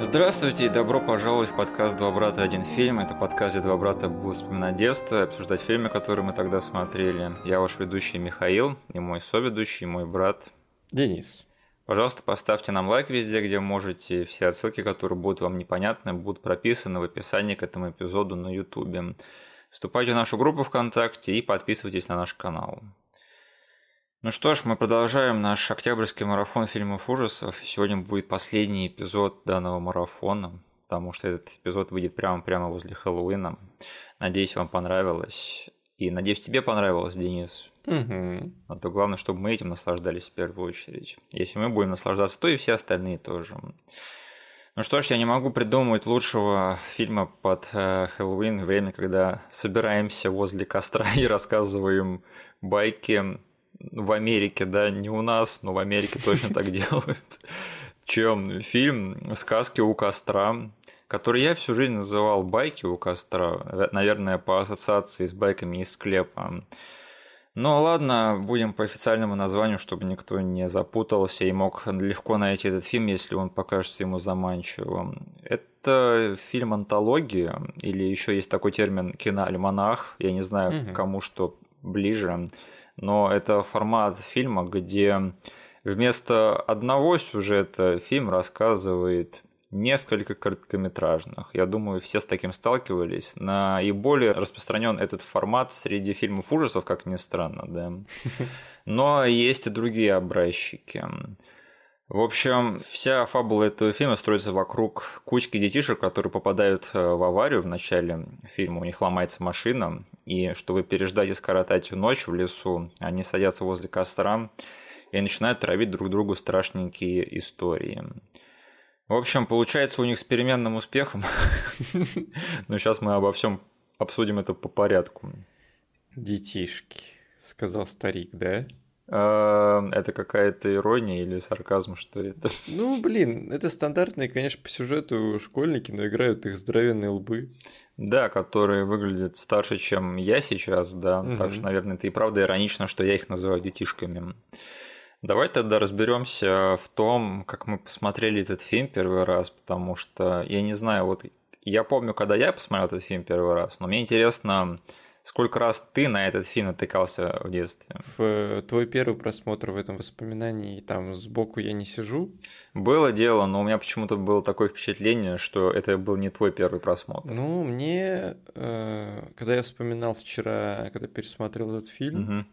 Здравствуйте и добро пожаловать в подкаст «Два брата. Один фильм». Это подкаст, где два брата будут вспоминать детство и обсуждать фильмы, которые мы тогда смотрели. Я ваш ведущий Михаил и мой соведущий, мой брат Денис. Пожалуйста, поставьте нам лайк везде, где можете. Все отсылки, которые будут вам непонятны, будут прописаны в описании к этому эпизоду на YouTube. Вступайте в нашу группу ВКонтакте и подписывайтесь на наш канал. Ну что ж, мы продолжаем наш октябрьский марафон фильмов ужасов. Сегодня будет последний эпизод данного марафона, потому что этот эпизод выйдет прямо-прямо возле Хэллоуина. Надеюсь, вам понравилось. И надеюсь, тебе понравилось, Денис. Угу. А то главное, чтобы мы этим наслаждались в первую очередь. Если мы будем наслаждаться, то и все остальные тоже. Ну что ж, я не могу придумать лучшего фильма под э, Хэллоуин, время, когда собираемся возле костра и рассказываем байки в Америке, да, не у нас, но в Америке точно так делают, чем фильм «Сказки у костра», который я всю жизнь называл «Байки у костра», наверное, по ассоциации с байками из склепа. Ну ладно, будем по официальному названию, чтобы никто не запутался и мог легко найти этот фильм, если он покажется ему заманчивым. Это фильм антология, или еще есть такой термин киноальманах, я не знаю, угу. кому что ближе но это формат фильма, где вместо одного сюжета фильм рассказывает несколько короткометражных. Я думаю, все с таким сталкивались. Наиболее распространен этот формат среди фильмов ужасов, как ни странно, да. Но есть и другие образчики. В общем, вся фабула этого фильма строится вокруг кучки детишек, которые попадают э, в аварию в начале фильма. У них ломается машина, и чтобы переждать и скоротать ночь в лесу, они садятся возле костра и начинают травить друг другу страшненькие истории. В общем, получается у них с переменным успехом. Но сейчас мы обо всем обсудим это по порядку. Детишки, сказал старик, да? А, это какая-то ирония или сарказм, что это? Ну, блин, это стандартные, конечно, по сюжету школьники, но играют их здоровенные лбы. Да, которые выглядят старше, чем я сейчас, да. Угу. Так что, наверное, это и правда иронично, что я их называю детишками. Давай тогда разберемся в том, как мы посмотрели этот фильм первый раз, потому что я не знаю, вот я помню, когда я посмотрел этот фильм первый раз, но мне интересно, Сколько раз ты на этот фильм натыкался в детстве? В э, твой первый просмотр в этом воспоминании, там сбоку я не сижу? Было дело, но у меня почему-то было такое впечатление, что это был не твой первый просмотр. Ну, мне, э, когда я вспоминал вчера, когда пересмотрел этот фильм, угу.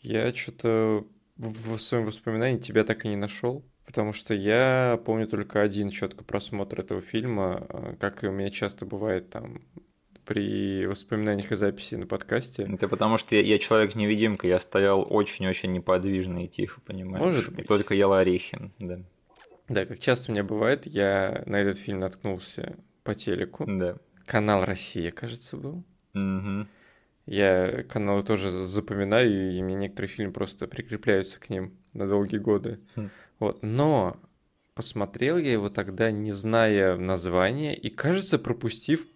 я что-то в своем воспоминании тебя так и не нашел. Потому что я помню только один четко просмотр этого фильма, э, как и у меня часто бывает там при воспоминаниях и записи на подкасте. Это потому что я, я человек-невидимка, я стоял очень-очень неподвижно и тихо, понимаешь? Может быть. И только ел орехи, да. Да, как часто у меня бывает, я на этот фильм наткнулся по телеку. Да. Канал «Россия», кажется, был. Угу. Я каналы тоже запоминаю, и мне некоторые фильмы просто прикрепляются к ним на долгие годы. Хм. Вот. Но посмотрел я его тогда, не зная названия, и, кажется, пропустив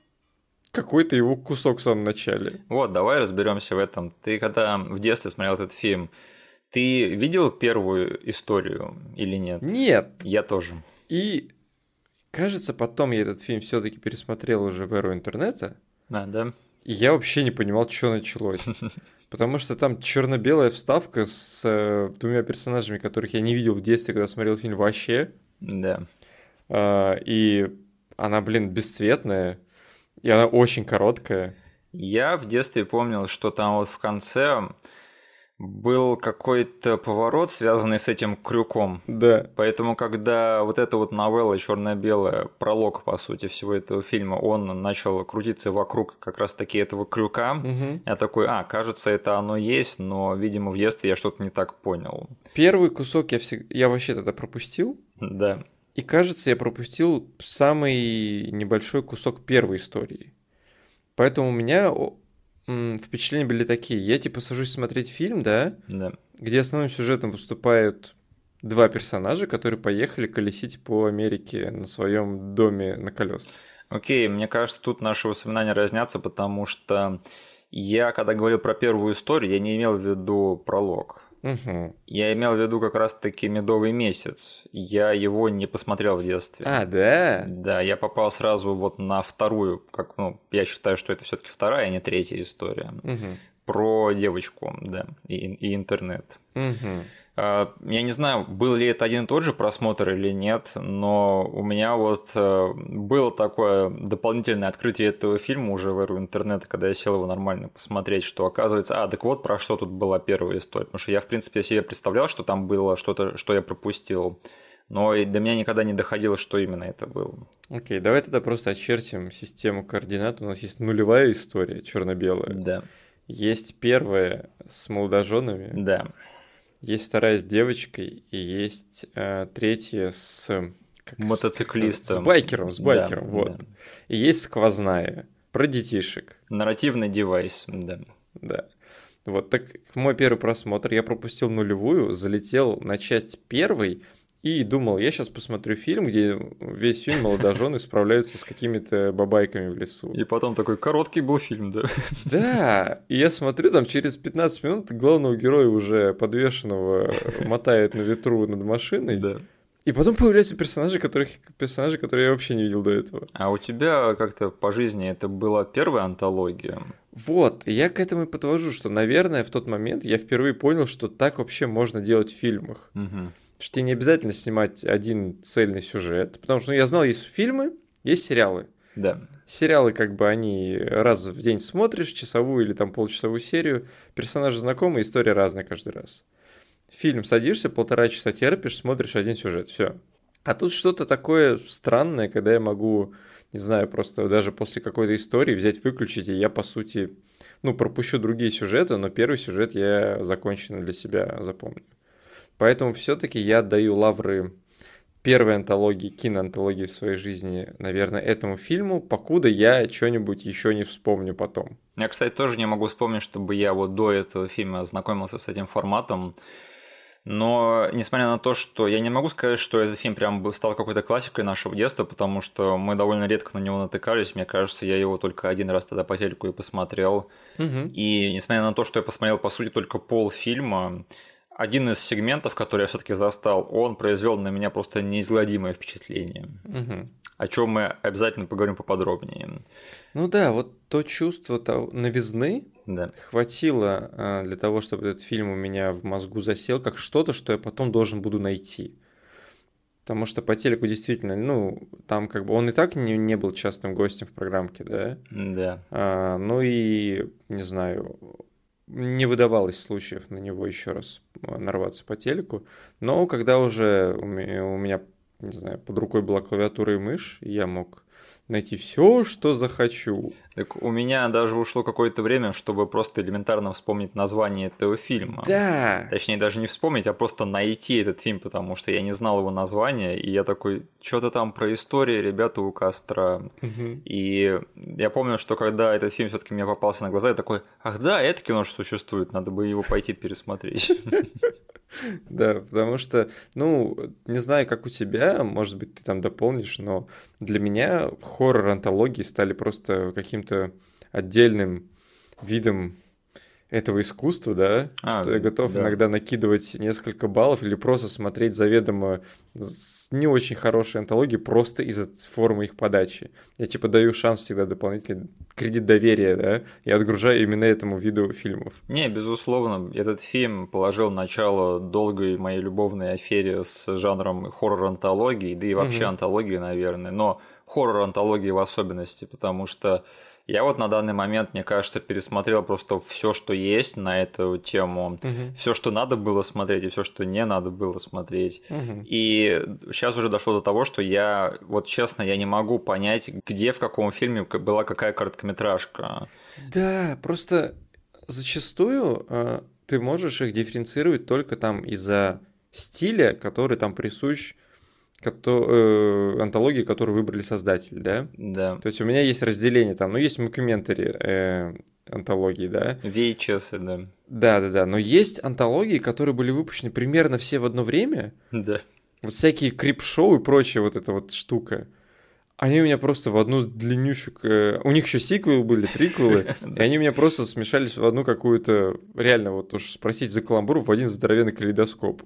какой-то его кусок в самом начале. Вот, давай разберемся в этом. Ты когда в детстве смотрел этот фильм, ты видел первую историю или нет? Нет. Я тоже. И кажется, потом я этот фильм все-таки пересмотрел уже в эру интернета. А, да. И я вообще не понимал, что началось. Потому что там черно-белая вставка с э, двумя персонажами, которых я не видел в детстве, когда смотрел фильм вообще. Да. Э, и она, блин, бесцветная. И она очень короткая. Я в детстве помнил, что там вот в конце был какой-то поворот, связанный с этим крюком. Да. Поэтому, когда вот эта вот новелла черно-белая, пролог, по сути, всего этого фильма, он начал крутиться вокруг как раз-таки этого крюка, угу. я такой, а, кажется, это оно есть, но, видимо, в детстве я что-то не так понял. Первый кусок я, всег... я вообще тогда пропустил. Да. И кажется, я пропустил самый небольшой кусок первой истории. Поэтому у меня впечатления были такие. Я типа сажусь смотреть фильм, да? Да. Где основным сюжетом выступают два персонажа, которые поехали колесить по Америке на своем доме на колесах. Окей, мне кажется, тут наши воспоминания разнятся, потому что я, когда говорил про первую историю, я не имел в виду пролог. Угу. Я имел в виду как раз-таки «Медовый месяц». Я его не посмотрел в детстве. А, да? Да, я попал сразу вот на вторую, как, ну, я считаю, что это все таки вторая, а не третья история. Угу. Про девочку, да, и, и интернет. Угу. Я не знаю, был ли это один и тот же просмотр или нет, но у меня вот э, было такое дополнительное открытие этого фильма уже в эру интернета, когда я сел его нормально посмотреть, что оказывается, а, так вот про что тут была первая история. Потому что я, в принципе, себе представлял, что там было что-то, что я пропустил. Но и до меня никогда не доходило, что именно это было. Окей, давай тогда просто очертим систему координат. У нас есть нулевая история, черно-белая. Да. Есть первая с молодоженами. Да. Есть вторая с девочкой, и есть э, третья с... Как, Мотоциклистом. С байкером, с байкером, да, вот. Да. И есть сквозная, про детишек. Нарративный девайс, да. Да. Вот, так мой первый просмотр, я пропустил нулевую, залетел на часть первой, и думал, я сейчас посмотрю фильм, где весь фильм молодожены справляются с какими-то бабайками в лесу. И потом такой короткий был фильм, да? Да, и я смотрю, там через 15 минут главного героя уже подвешенного мотает на ветру над машиной. Да. И потом появляются персонажи, которых, персонажи, которые я вообще не видел до этого. А у тебя как-то по жизни это была первая антология? Вот, я к этому и подвожу, что, наверное, в тот момент я впервые понял, что так вообще можно делать в фильмах. Угу что тебе не обязательно снимать один цельный сюжет, потому что ну, я знал, есть фильмы, есть сериалы. Да. Сериалы, как бы, они раз в день смотришь, часовую или там полчасовую серию, персонажи знакомые, история разная каждый раз. Фильм садишься, полтора часа терпишь, смотришь один сюжет, все. А тут что-то такое странное, когда я могу, не знаю, просто даже после какой-то истории взять, выключить, и я, по сути, ну, пропущу другие сюжеты, но первый сюжет я законченно для себя запомню. Поэтому все-таки я отдаю лавры первой антологии, киноантологии в своей жизни, наверное, этому фильму, покуда я что-нибудь еще не вспомню потом. Я, кстати, тоже не могу вспомнить, чтобы я вот до этого фильма ознакомился с этим форматом. Но, несмотря на то, что я не могу сказать, что этот фильм прям стал какой-то классикой нашего детства, потому что мы довольно редко на него натыкались. Мне кажется, я его только один раз тогда по телеку и посмотрел. Угу. И несмотря на то, что я посмотрел, по сути, только пол фильма, один из сегментов, который я все-таки застал, он произвел на меня просто неизгладимое впечатление. Угу. О чем мы обязательно поговорим поподробнее. Ну да, вот то чувство то новизны да. хватило а, для того, чтобы этот фильм у меня в мозгу засел, как что-то, что я потом должен буду найти. Потому что по телеку действительно, ну, там как бы он и так не, не был частым гостем в программке, да? Да. А, ну и, не знаю, не выдавалось случаев на него еще раз а, нарваться по телеку. Но когда уже у меня, не знаю, под рукой была клавиатура и мышь, я мог найти все, что захочу. Так у меня даже ушло какое-то время, чтобы просто элементарно вспомнить название этого фильма. Да. Точнее, даже не вспомнить, а просто найти этот фильм, потому что я не знал его названия, и я такой, что-то там про историю ребята у костра. Угу. И я помню, что когда этот фильм все-таки мне попался на глаза, я такой, ах да, это кино же существует, надо бы его пойти пересмотреть. Да, потому что, ну, не знаю, как у тебя, может быть, ты там дополнишь, но для меня хоррор-антологии стали просто каким-то отдельным видом этого искусства, да, а, что я готов да. иногда накидывать несколько баллов или просто смотреть заведомо не очень хорошие антологии просто из-за формы их подачи. Я типа даю шанс всегда дополнительный кредит доверия, да, и отгружаю именно этому виду фильмов. Не, безусловно, этот фильм положил начало долгой моей любовной афере с жанром хоррор-антологии, да и вообще угу. антологии, наверное, но хоррор-антологии в особенности, потому что я вот на данный момент, мне кажется, пересмотрел просто все, что есть на эту тему, угу. все, что надо было смотреть, и все, что не надо было смотреть. Угу. И сейчас уже дошло до того, что я, вот честно, я не могу понять, где в каком фильме была какая короткометражка. Да, просто зачастую э, ты можешь их дифференцировать только там из-за стиля, который там присущ кото, э, антологии, которую выбрали создатели, да? Да. То есть у меня есть разделение там, ну есть мокюментари э, антологии, да? VHS, да. Да, да, да. Но есть антологии, которые были выпущены примерно все в одно время. Да. Вот всякие Creepshow и прочая вот эта вот штука. Они у меня просто в одну длиннющую... У них еще сиквелы были, триквелы, и они у меня просто смешались в одну какую-то... Реально, вот уж простите за каламбур в один здоровенный калейдоскоп.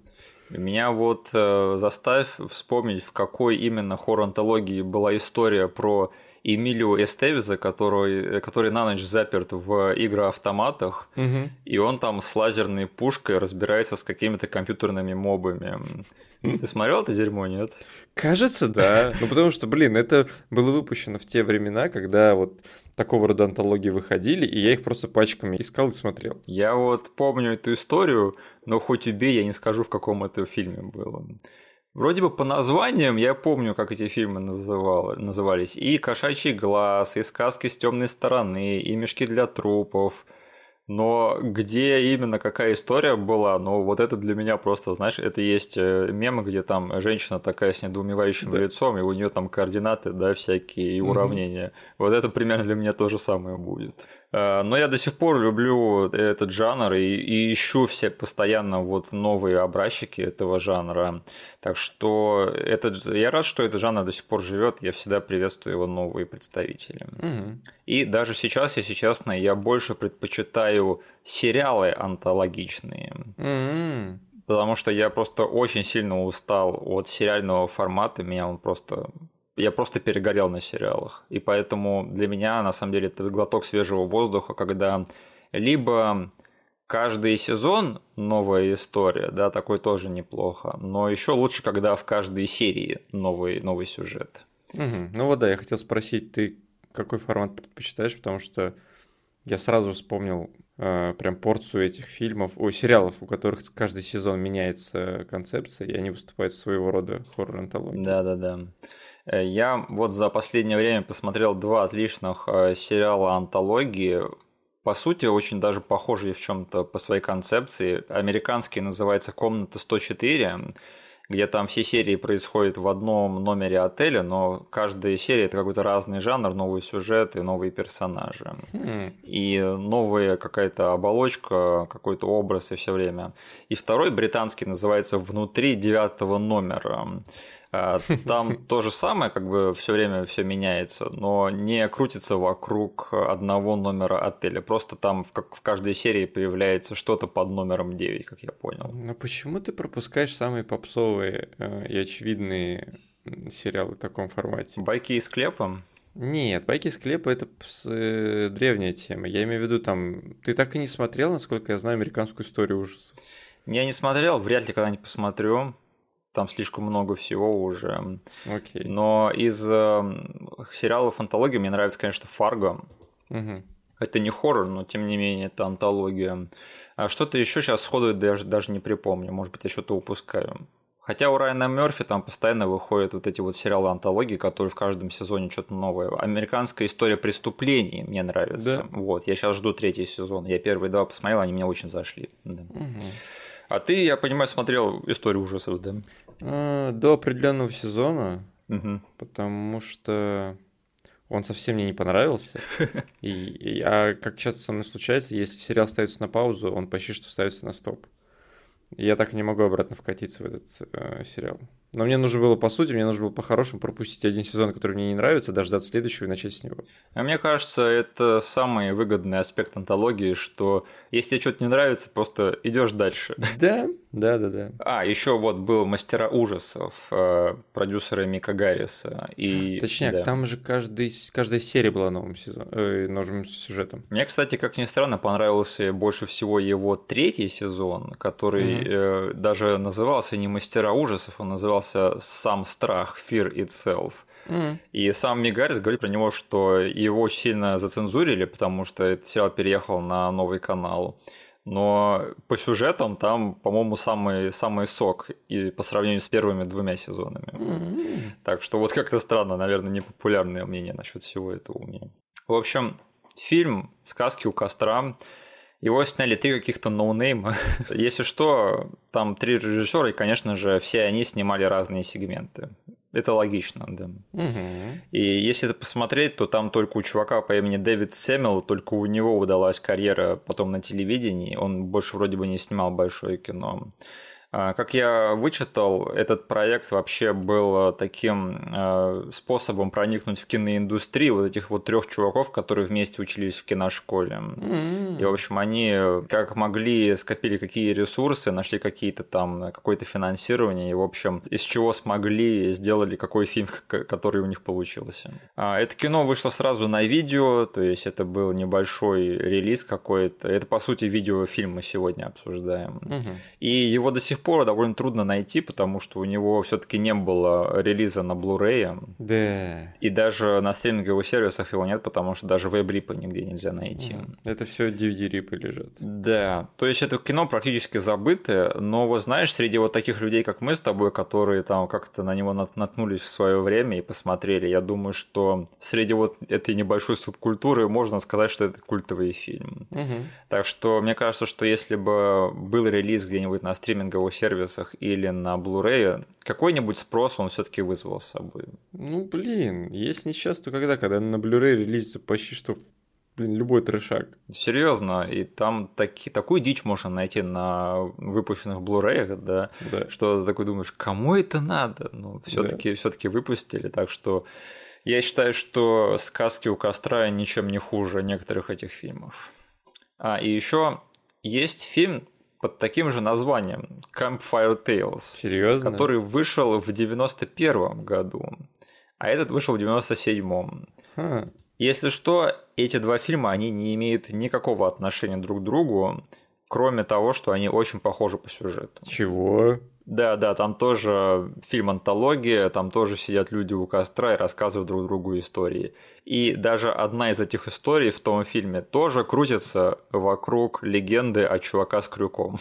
Меня вот э, заставь вспомнить, в какой именно хоррор-антологии была история про Эмилио Эстевиза, который, который на ночь заперт в игроавтоматах, угу. и он там с лазерной пушкой разбирается с какими-то компьютерными мобами. Ты смотрел это дерьмо, нет? Кажется, да. Ну, потому что, блин, это было выпущено в те времена, когда вот такого рода антологии выходили, и я их просто пачками искал и смотрел. Я вот помню эту историю, но хоть убей, я не скажу, в каком это фильме было. Вроде бы по названиям я помню, как эти фильмы называли, назывались. И «Кошачий глаз», и «Сказки с темной стороны», и «Мешки для трупов», но где именно какая история была, ну вот это для меня просто, знаешь, это есть э, мемы, где там женщина такая с недоумевающим да. лицом, и у нее там координаты, да, всякие и уравнения. Угу. Вот это примерно для меня то же самое будет. Э, но я до сих пор люблю этот жанр и, и ищу все постоянно вот новые образчики этого жанра. Так что это, я рад, что этот жанр до сих пор живет. Я всегда приветствую его новые представители. Угу. И даже сейчас, если честно, я больше предпочитаю сериалы антологичные. Угу. Потому что я просто очень сильно устал от сериального формата. Меня он просто я просто перегорел на сериалах. И поэтому для меня, на самом деле, это глоток свежего воздуха, когда либо каждый сезон новая история, да, такой тоже неплохо. Но еще лучше, когда в каждой серии новый, новый сюжет. Угу. Ну вот да, я хотел спросить, ты какой формат предпочитаешь, потому что я сразу вспомнил э, прям порцию этих фильмов, о, сериалов, у которых каждый сезон меняется концепция, и они выступают своего рода хоррор-антологией. Да-да-да. Э, я вот за последнее время посмотрел два отличных э, сериала антологии. По сути, очень даже похожие в чем-то по своей концепции. Американский называется «Комната 104», где там все серии происходят в одном номере отеля, но каждая серия это какой-то разный жанр, новый сюжет и новые персонажи. Mm. И новая какая-то оболочка, какой-то образ и все время. И второй британский называется «Внутри девятого номера». А, там то же самое, как бы все время все меняется, но не крутится вокруг одного номера отеля. Просто там в, как в каждой серии появляется что-то под номером 9, как я понял. Но почему ты пропускаешь самые попсовые э, и очевидные сериалы в таком формате? Байки из клепа? Нет, байки из клепа это э, древняя тема. Я имею в виду там. Ты так и не смотрел, насколько я знаю, американскую историю ужасов. Я не смотрел, вряд ли когда-нибудь посмотрю там слишком много всего уже. Okay. Но из э, сериалов антологии мне нравится, конечно, Фарго. Угу. Это не хоррор, но тем не менее это антология. А что-то еще сейчас сходу даже, даже не припомню. Может быть, я что-то упускаю. Хотя у Райана Мерфи там постоянно выходят вот эти вот сериалы антологии, которые в каждом сезоне что-то новое. Американская история преступлений мне нравится. Да. Вот, я сейчас жду третий сезон. Я первые два посмотрел, они мне очень зашли. Да. Угу. А ты, я понимаю, смотрел историю ужасов, да? А, до определенного сезона, угу. потому что он совсем мне не понравился. И, и, а как часто со мной случается, если сериал ставится на паузу, он почти что ставится на стоп. Я так и не могу обратно вкатиться в этот э, сериал. Но мне нужно было, по сути, мне нужно было по-хорошему пропустить один сезон, который мне не нравится, дождаться следующего и начать с него. А мне кажется, это самый выгодный аспект антологии, что если тебе что-то не нравится, просто идешь дальше. Да, да, да, да. А, еще вот был «Мастера ужасов» э, продюсера Мика Гарриса. И... Точнее, да. там же каждый, каждая серия была новым, сезон, э, новым сюжетом. Мне, кстати, как ни странно, понравился больше всего его третий сезон, который mm-hmm. э, даже назывался не «Мастера ужасов», он назывался назывался «Сам страх», «Fear Itself». Mm. И сам Мигарис говорит про него, что его очень сильно зацензурили, потому что этот сериал переехал на новый канал. Но по сюжетам там, по-моему, самый, самый сок и по сравнению с первыми двумя сезонами. Mm. Так что вот как-то странно, наверное, непопулярное мнение насчет всего этого у меня. В общем, фильм «Сказки у костра» Его сняли три каких-то ноунейма. Если что, там три режиссера, и, конечно же, все они снимали разные сегменты. Это логично, да. Угу. И если это посмотреть, то там только у чувака по имени Дэвид Сэмюэл, только у него удалась карьера потом на телевидении. Он больше вроде бы не снимал большое кино. А, как я вычитал, этот проект вообще был таким э, способом проникнуть в киноиндустрию вот этих вот трех чуваков, которые вместе учились в киношколе. Mm-hmm. И, в общем, они как могли скопили какие ресурсы, нашли какие-то там какое-то финансирование, и, в общем, из чего смогли, сделали какой фильм, который у них получился. А, это кино вышло сразу на видео, то есть это был небольшой релиз какой-то. Это, по сути, видеофильм мы сегодня обсуждаем. Mm-hmm. И его до сих сих пор довольно трудно найти, потому что у него все-таки не было релиза на Blu-ray. Да. И даже на стриминговых сервисах его нет, потому что даже веб-рипы нигде нельзя найти. Это все DVD-рипы лежат. Да. То есть это кино практически забытое, но вот знаешь, среди вот таких людей, как мы с тобой, которые там как-то на него наткнулись в свое время и посмотрели, я думаю, что среди вот этой небольшой субкультуры можно сказать, что это культовый фильм. Угу. Так что мне кажется, что если бы был релиз где-нибудь на стриминговых сервисах или на Blu-ray, какой-нибудь спрос он все-таки вызвал с собой. Ну, блин, если не сейчас, то когда? Когда на Blu-ray релизится почти что блин, любой трешак. Серьезно, и там таки, такую дичь можно найти на выпущенных Blu-ray, да, да. что ты такой думаешь, кому это надо? Ну, все-таки да. все-таки выпустили, так что я считаю, что сказки у костра ничем не хуже некоторых этих фильмов. А, и еще есть фильм, под таким же названием Campfire Tales. Серьезно? Который вышел в 91 году, а этот вышел в 97-м. Ха. Если что, эти два фильма, они не имеют никакого отношения друг к другу, кроме того, что они очень похожи по сюжету. Чего? Да, да, там тоже фильм-антология, там тоже сидят люди у костра и рассказывают друг другу истории. И даже одна из этих историй в том фильме тоже крутится вокруг легенды о чувака с крюком.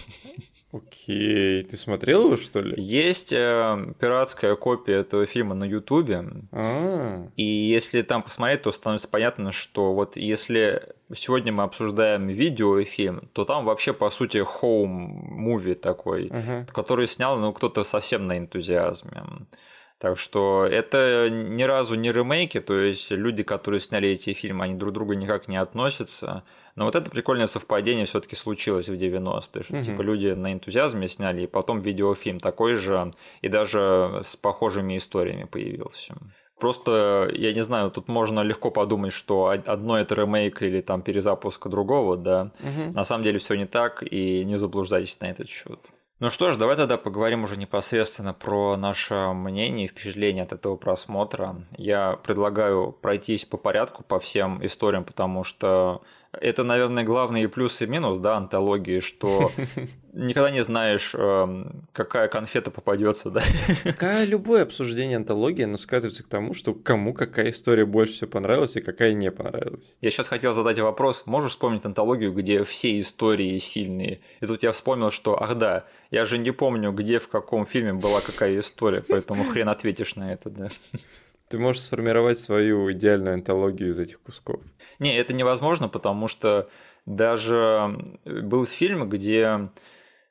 Окей, ты смотрел его, что ли? Есть э, пиратская копия этого фильма на Ютубе. А. И если там посмотреть, то становится понятно, что вот если сегодня мы обсуждаем видео и фильм, то там вообще по сути home movie такой, uh-huh. который снял ну кто-то совсем на энтузиазме. Так что это ни разу не ремейки, то есть люди, которые сняли эти фильмы, они друг к другу никак не относятся. Но вот это прикольное совпадение все-таки случилось в 90-е, что угу. типа люди на энтузиазме сняли, и потом видеофильм такой же, и даже с похожими историями появился. Просто, я не знаю, тут можно легко подумать, что одно это ремейк или там перезапуск другого, да. Угу. На самом деле все не так, и не заблуждайтесь на этот счет. Ну что ж, давай тогда поговорим уже непосредственно про наше мнение и впечатление от этого просмотра. Я предлагаю пройтись по порядку по всем историям, потому что это, наверное, главный плюс и минус, да, антологии, что никогда не знаешь, эм, какая конфета попадется, да. Какая любое обсуждение антологии, оно скатывается к тому, что кому какая история больше всего понравилась и какая не понравилась. Я сейчас хотел задать вопрос, можешь вспомнить антологию, где все истории сильные? И тут я вспомнил, что, ах да, я же не помню, где в каком фильме была какая история, поэтому хрен ответишь на это, да. Ты можешь сформировать свою идеальную антологию из этих кусков. Не, это невозможно, потому что даже был фильм, где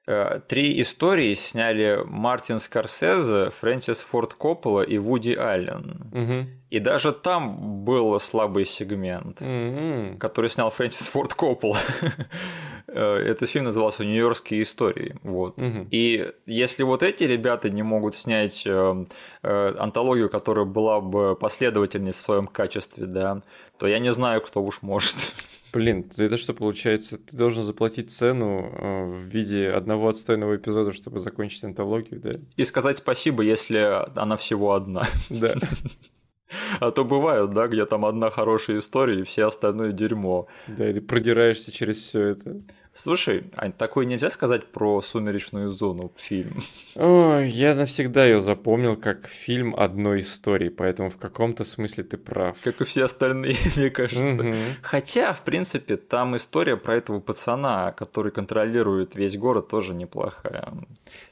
э, три истории сняли Мартин Скорсезе, Фрэнсис Форд Коппола и Вуди Аллен. Угу. И даже там был слабый сегмент, угу. который снял Фрэнсис Форд Коппола. Э, этот фильм назывался «Нью-Йоркские истории». Вот. Угу. И если вот эти ребята не могут снять э, э, антологию, которая была бы последовательной в своем качестве, да, то я не знаю, кто уж может. Блин, это что получается? Ты должен заплатить цену в виде одного отстойного эпизода, чтобы закончить антологию, да? И сказать спасибо, если она всего одна. Да. А то бывают, да, где там одна хорошая история и все остальное дерьмо. Да, и ты продираешься через все это. Слушай, а такое нельзя сказать про «Сумеречную зону» фильм? Ой, я навсегда ее запомнил как фильм одной истории, поэтому в каком-то смысле ты прав. Как и все остальные, мне кажется. Угу. Хотя, в принципе, там история про этого пацана, который контролирует весь город, тоже неплохая.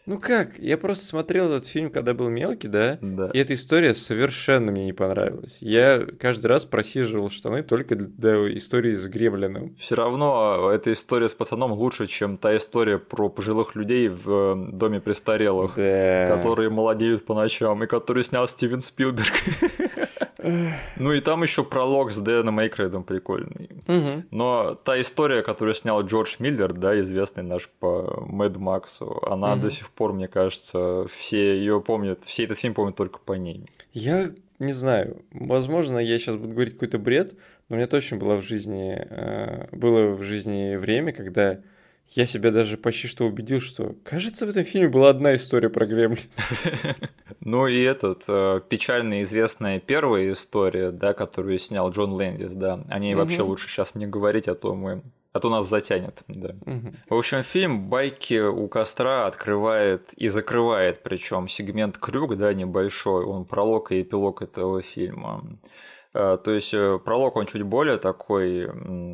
Ну как, я просто смотрел этот фильм, когда был мелкий, да? Да. И эта история совершенно мне не понравилась. Я каждый раз просиживал штаны только для истории с Гремлином. Все равно эта история с пацаном лучше, чем та история про пожилых людей в э, доме престарелых, да. которые молодеют по ночам, и которые снял Стивен Спилберг. Ну и там еще пролог с Дэном Эйкрейдом прикольный. Угу. Но та история, которую снял Джордж Миллер, да, известный наш по Мэд Максу, она угу. до сих пор, мне кажется, все ее помнят, все этот фильм помнят только по ней. Я не знаю, возможно, я сейчас буду говорить какой-то бред, но у меня точно было в жизни, э, было в жизни время, когда я себя даже почти что убедил, что, кажется, в этом фильме была одна история про Гремлин. Ну и этот, э, печально известная первая история, да, которую снял Джон Лэндис, да, о ней вообще лучше сейчас не говорить, а то мы а то нас затянет, да. Угу. В общем, фильм «Байки у костра» открывает и закрывает, причем сегмент «Крюк», да, небольшой, он пролог и эпилог этого фильма. Э, то есть э, пролог, он чуть более такой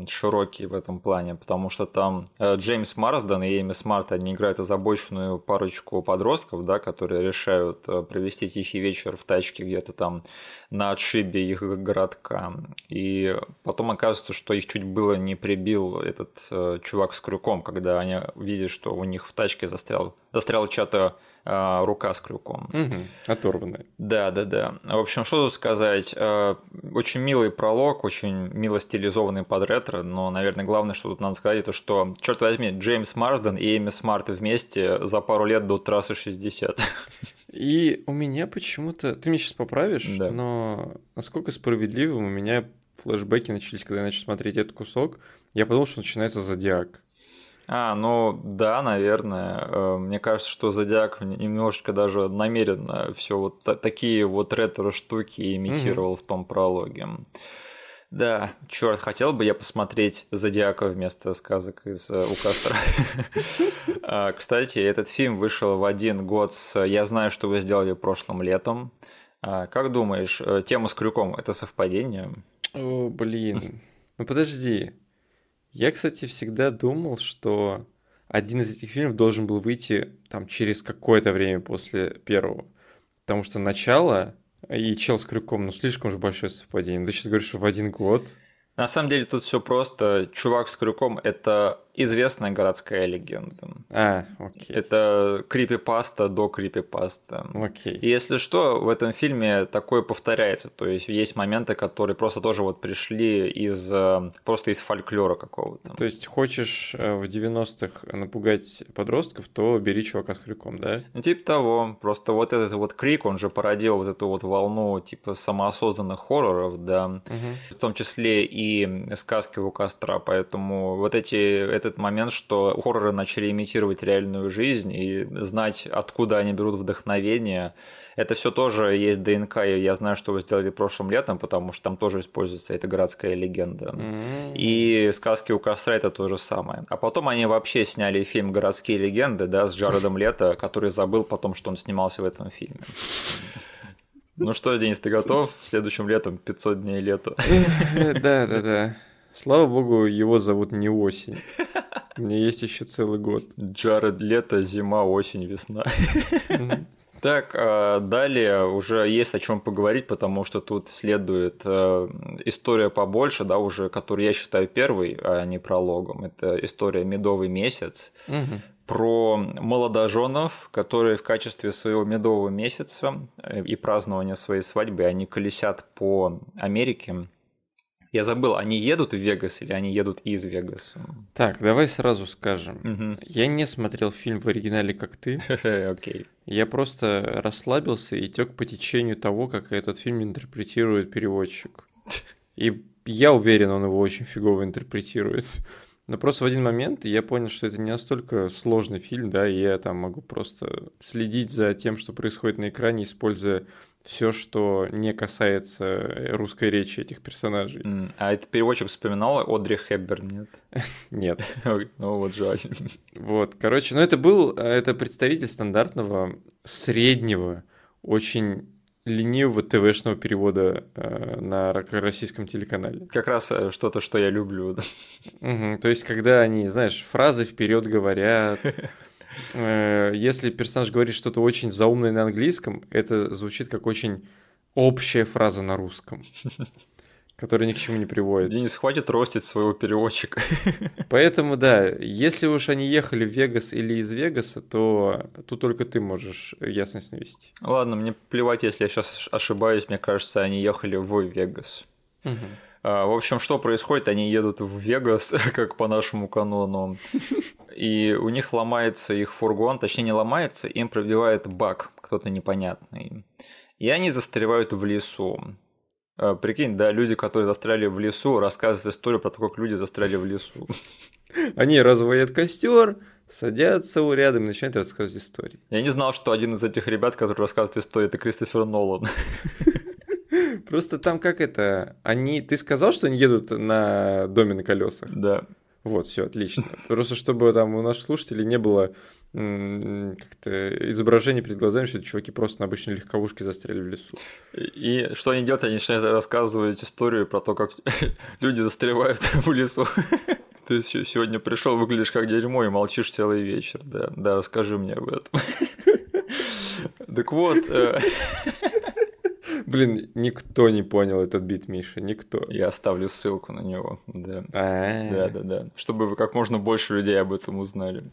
широкий в этом плане, потому что там э, Джеймс Марсден и Эми Смарт, они играют озабоченную парочку подростков, да, которые решают провести тихий вечер в тачке где-то там на отшибе их городка. И потом оказывается, что их чуть было не прибил этот чувак с крюком, когда они видят, что у них в тачке застрял, застрял чья-то а, рука с крюком. Угу, оторванная. Да, да, да. В общем, что тут сказать? А, очень милый пролог, очень мило стилизованный под ретро, но, наверное, главное, что тут надо сказать, это что, черт возьми, Джеймс Марсден и Эми Смарт вместе за пару лет до трассы 60. И у меня почему-то... Ты меня сейчас поправишь, да. но насколько справедливым у меня флешбеки начались, когда я начал смотреть этот кусок, я подумал, что начинается Зодиак. А, ну да, наверное. Э, мне кажется, что Зодиак немножечко даже намеренно все вот такие вот ретро-штуки имитировал угу. в том прологе. Да, черт, хотел бы я посмотреть Зодиака вместо сказок из э, У. А, кстати, этот фильм вышел в один год с «Я знаю, что вы сделали прошлым летом». А, как думаешь, э, тема с крюком – это совпадение? О, блин. Ну подожди, я, кстати, всегда думал, что один из этих фильмов должен был выйти там через какое-то время после первого. Потому что начало и чел с крюком, ну слишком же большое совпадение. Ты сейчас говоришь, что в один год. На самом деле тут все просто. Чувак с крюком это известная городская легенда. А, окей. Это крипипаста до крипипаста. Окей. И если что, в этом фильме такое повторяется. То есть есть моменты, которые просто тоже вот пришли из э, просто из фольклора какого-то. То есть хочешь э, в 90-х напугать подростков, то бери чувака с крюком, да? Ну, типа того. Просто вот этот вот крик, он же породил вот эту вот волну типа самоосознанных хорроров, да. Угу. В том числе и сказки у костра. Поэтому вот эти этот момент, что хорроры начали имитировать реальную жизнь и знать, откуда они берут вдохновение. Это все тоже есть ДНК, и я знаю, что вы сделали прошлым летом, потому что там тоже используется эта городская легенда. Mm-hmm. И сказки у костра это то же самое. А потом они вообще сняли фильм «Городские легенды», да, с Джаредом Лето, который забыл потом, что он снимался в этом фильме. Ну что, Денис, ты готов? Следующим летом 500 дней лета. Да, да, да. Слава богу, его зовут не осень. У меня есть еще целый год. Джаред лето, зима, осень, весна. Так, а, далее уже есть о чем поговорить, потому что тут следует э, история побольше, да, уже, которую я считаю первой, а не прологом. Это история «Медовый месяц», угу. про молодоженов, которые в качестве своего медового месяца и празднования своей свадьбы, они колесят по Америке, я забыл, они едут в Вегас или они едут из Вегаса? Так, давай сразу скажем. Угу. Я не смотрел фильм в оригинале, как ты. Окей. Я просто расслабился и тек по течению того, как этот фильм интерпретирует переводчик. И я уверен, он его очень фигово интерпретирует. Но просто в один момент я понял, что это не настолько сложный фильм, да, и я там могу просто следить за тем, что происходит на экране, используя все, что не касается э, русской речи этих персонажей. А этот переводчик вспоминал Одри Хепберн, нет? Нет. Ну вот жаль. Вот, короче, ну это был, э, это представитель стандартного среднего, очень ленивого ТВшного перевода э, на российском телеканале. Как раз что-то, что я люблю. Угу, то есть, когда они, знаешь, фразы вперед говорят, если персонаж говорит что-то очень заумное на английском, это звучит как очень общая фраза на русском. который ни к чему не приводит. Денис, хватит ростить своего переводчика. Поэтому, да, если уж они ехали в Вегас или из Вегаса, то тут только ты можешь ясность навести. Ладно, мне плевать, если я сейчас ошибаюсь, мне кажется, они ехали в Вегас. Угу. В общем, что происходит? Они едут в Вегас, как по нашему канону, и у них ломается их фургон, точнее не ломается, им пробивает баг кто-то непонятный. И они застревают в лесу. А, прикинь, да, люди, которые застряли в лесу, рассказывают историю про то, как люди застряли в лесу. Они разводят костер, садятся рядом и начинают рассказывать истории. Я не знал, что один из этих ребят, который рассказывает историю, это Кристофер Нолан. Просто там как это, они, ты сказал, что они едут на доме на колесах? Да. Вот, все, отлично. Просто чтобы там у наших слушателей не было как-то изображение перед глазами, что чуваки просто на обычной легковушке застряли в лесу. И что они делают? Они начинают рассказывать историю про то, как люди застревают в лесу. Ты сегодня пришел, выглядишь как дерьмо и молчишь целый вечер. Да, да, расскажи мне об этом. Так вот, э, Блин, никто не понял этот бит, Миша, никто. Я оставлю ссылку на него, да. Да, да, да. Чтобы как можно больше людей об этом узнали.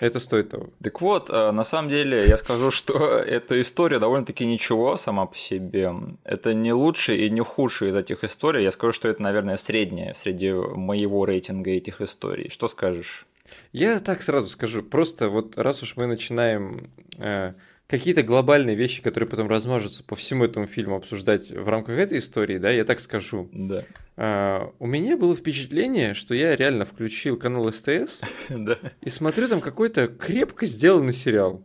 Это стоит того. Так вот, э, на самом деле, я скажу, что эта история довольно-таки ничего сама по себе. Это не лучшая и не худшая из этих историй. Я скажу, что это, наверное, средняя среди моего рейтинга этих историй. Что скажешь? Я так сразу скажу. Просто вот раз уж мы начинаем э, какие-то глобальные вещи, которые потом размажутся по всему этому фильму, обсуждать в рамках этой истории, да, я так скажу. Да. А, у меня было впечатление, что я реально включил канал СТС и смотрю там какой-то крепко сделанный сериал.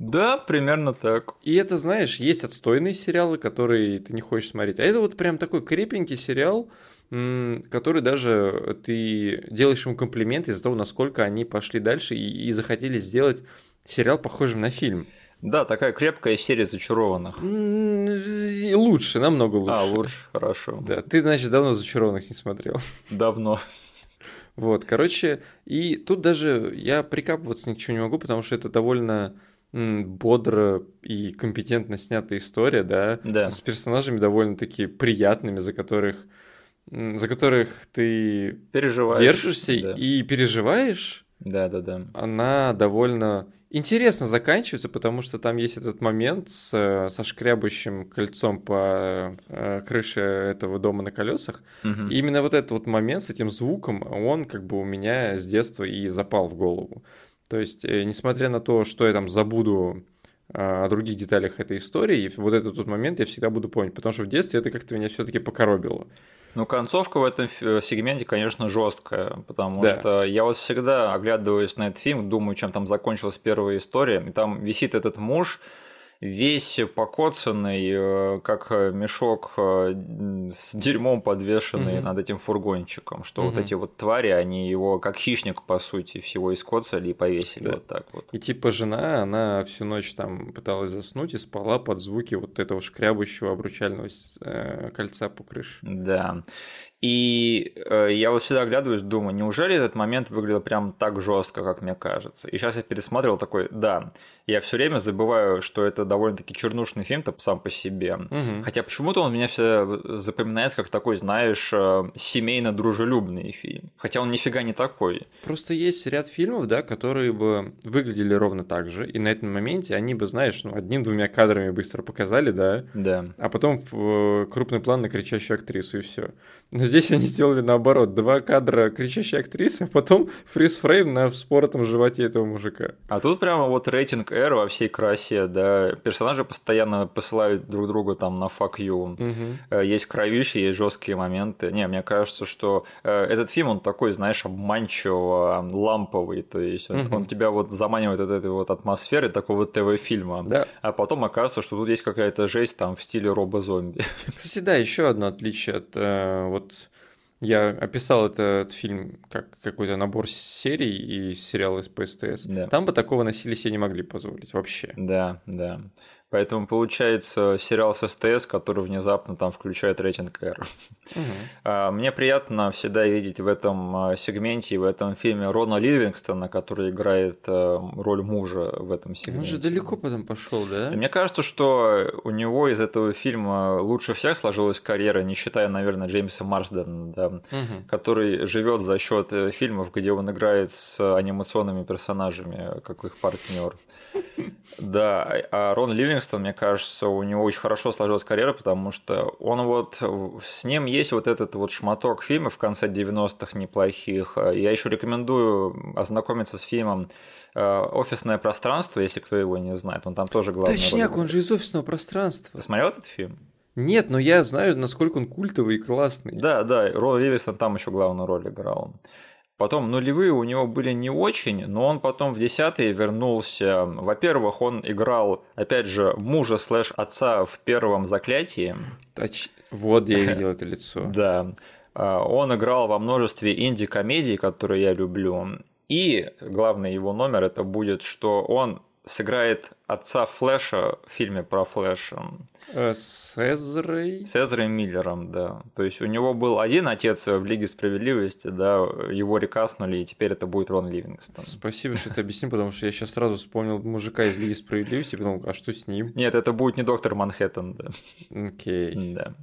Да, примерно так. И это, знаешь, есть отстойные сериалы, которые ты не хочешь смотреть. А это вот прям такой крепенький сериал, который даже ты делаешь ему комплимент из-за того, насколько они пошли дальше и, и захотели сделать сериал похожим на фильм. Да, такая крепкая серия зачарованных. Лучше, намного лучше. А, лучше, хорошо. Да, ты, значит, давно зачарованных не смотрел. Давно. Вот, короче, и тут даже я прикапываться ни к чему не могу, потому что это довольно бодро и компетентно снятая история, да, да. с персонажами довольно-таки приятными, за которых, за которых ты переживаешь, держишься да. и переживаешь. Да, да, да. Она довольно интересно заканчивается, потому что там есть этот момент с, со шкрябающим кольцом по э, крыше этого дома на колесах. Угу. И именно вот этот вот момент с этим звуком, он как бы у меня с детства и запал в голову. То есть, э, несмотря на то, что я там забуду э, о других деталях этой истории, вот этот тот момент я всегда буду помнить, потому что в детстве это как-то меня все-таки покоробило. Ну, концовка в этом сегменте, конечно, жесткая, потому да. что я вот всегда оглядываюсь на этот фильм, думаю, чем там закончилась первая история, и там висит этот муж, весь покоцанный, э, как мешок э, с дерьмом подвешенный mm-hmm. над этим фургончиком, что mm-hmm. вот эти вот твари, они его как хищник, по сути, всего искоцали и повесили да. вот так вот. И типа жена, она всю ночь там пыталась заснуть и спала под звуки вот этого шкрябущего обручального э, кольца по крыше. Да. И э, я вот всегда оглядываюсь, думаю, неужели этот момент выглядел прям так жестко, как мне кажется? И сейчас я пересматривал такой, да, я все время забываю, что это довольно-таки чернушный фильм то сам по себе. Угу. Хотя почему-то он меня все запоминается как такой, знаешь, э, семейно-дружелюбный фильм. Хотя он нифига не такой. Просто есть ряд фильмов, да, которые бы выглядели ровно так же, и на этом моменте они бы, знаешь, ну, одним-двумя кадрами быстро показали, да, да. а потом в э, крупный план на кричащую актрису, и все. Но здесь они сделали наоборот. Два кадра кричащей актрисы, а потом фриз-фрейм на вспоротом животе этого мужика. А тут прямо вот рейтинг R во всей красе, да. Персонажи постоянно посылают друг другу там на fuck you. Угу. Есть кровищи, есть жесткие моменты. Не, мне кажется, что э, этот фильм, он такой, знаешь, обманчиво ламповый. То есть он, угу. он тебя вот заманивает от этой вот атмосферы такого ТВ-фильма. Да. А потом окажется, что тут есть какая-то жесть там в стиле робо-зомби. Кстати, да, еще одно отличие от э, вот я описал этот фильм как какой-то набор серий и сериал из ПСТС. Да. Там бы такого насилия себе не могли позволить вообще. Да, да. Поэтому получается сериал с СТС, который внезапно там включает рейтинг R. Угу. Мне приятно всегда видеть в этом а, сегменте и в этом фильме Рона Ливингстона, который играет а, роль мужа в этом сегменте. Он же далеко потом пошел, да? И мне кажется, что у него из этого фильма лучше всех сложилась карьера, не считая, наверное, Джеймса Марсдена, да, угу. который живет за счет э, фильмов, где он играет с анимационными персонажами, как их партнер. Да, а Рон Ливингстон, мне кажется, у него очень хорошо сложилась карьера, потому что он вот, с ним есть вот этот вот шматок фильмов в конце 90-х неплохих. Я еще рекомендую ознакомиться с фильмом э, «Офисное пространство», если кто его не знает. Он там тоже главный. Точняк, роль. он же из «Офисного пространства». Ты смотрел этот фильм? Нет, но я знаю, насколько он культовый и классный. Да, да, Рон Ливингстон там еще главную роль играл. Потом нулевые у него были не очень, но он потом в десятые вернулся. Во-первых, он играл, опять же, мужа слэш отца в первом заклятии. Точ... Вот я видел это лицо. Да. А, он играл во множестве инди-комедий, которые я люблю. И главный его номер это будет, что он сыграет отца Флэша в фильме про Флэша. Э, с Эзрой? С Эзрой Миллером, да. То есть у него был один отец в Лиге Справедливости, да, его рекаснули, и теперь это будет Рон Ливингстон. Спасибо, что ты объяснил, потому что я сейчас сразу вспомнил мужика из Лиги Справедливости, потом, а что с ним? Нет, это будет не доктор Манхэттен, да. Окей. Okay. Да.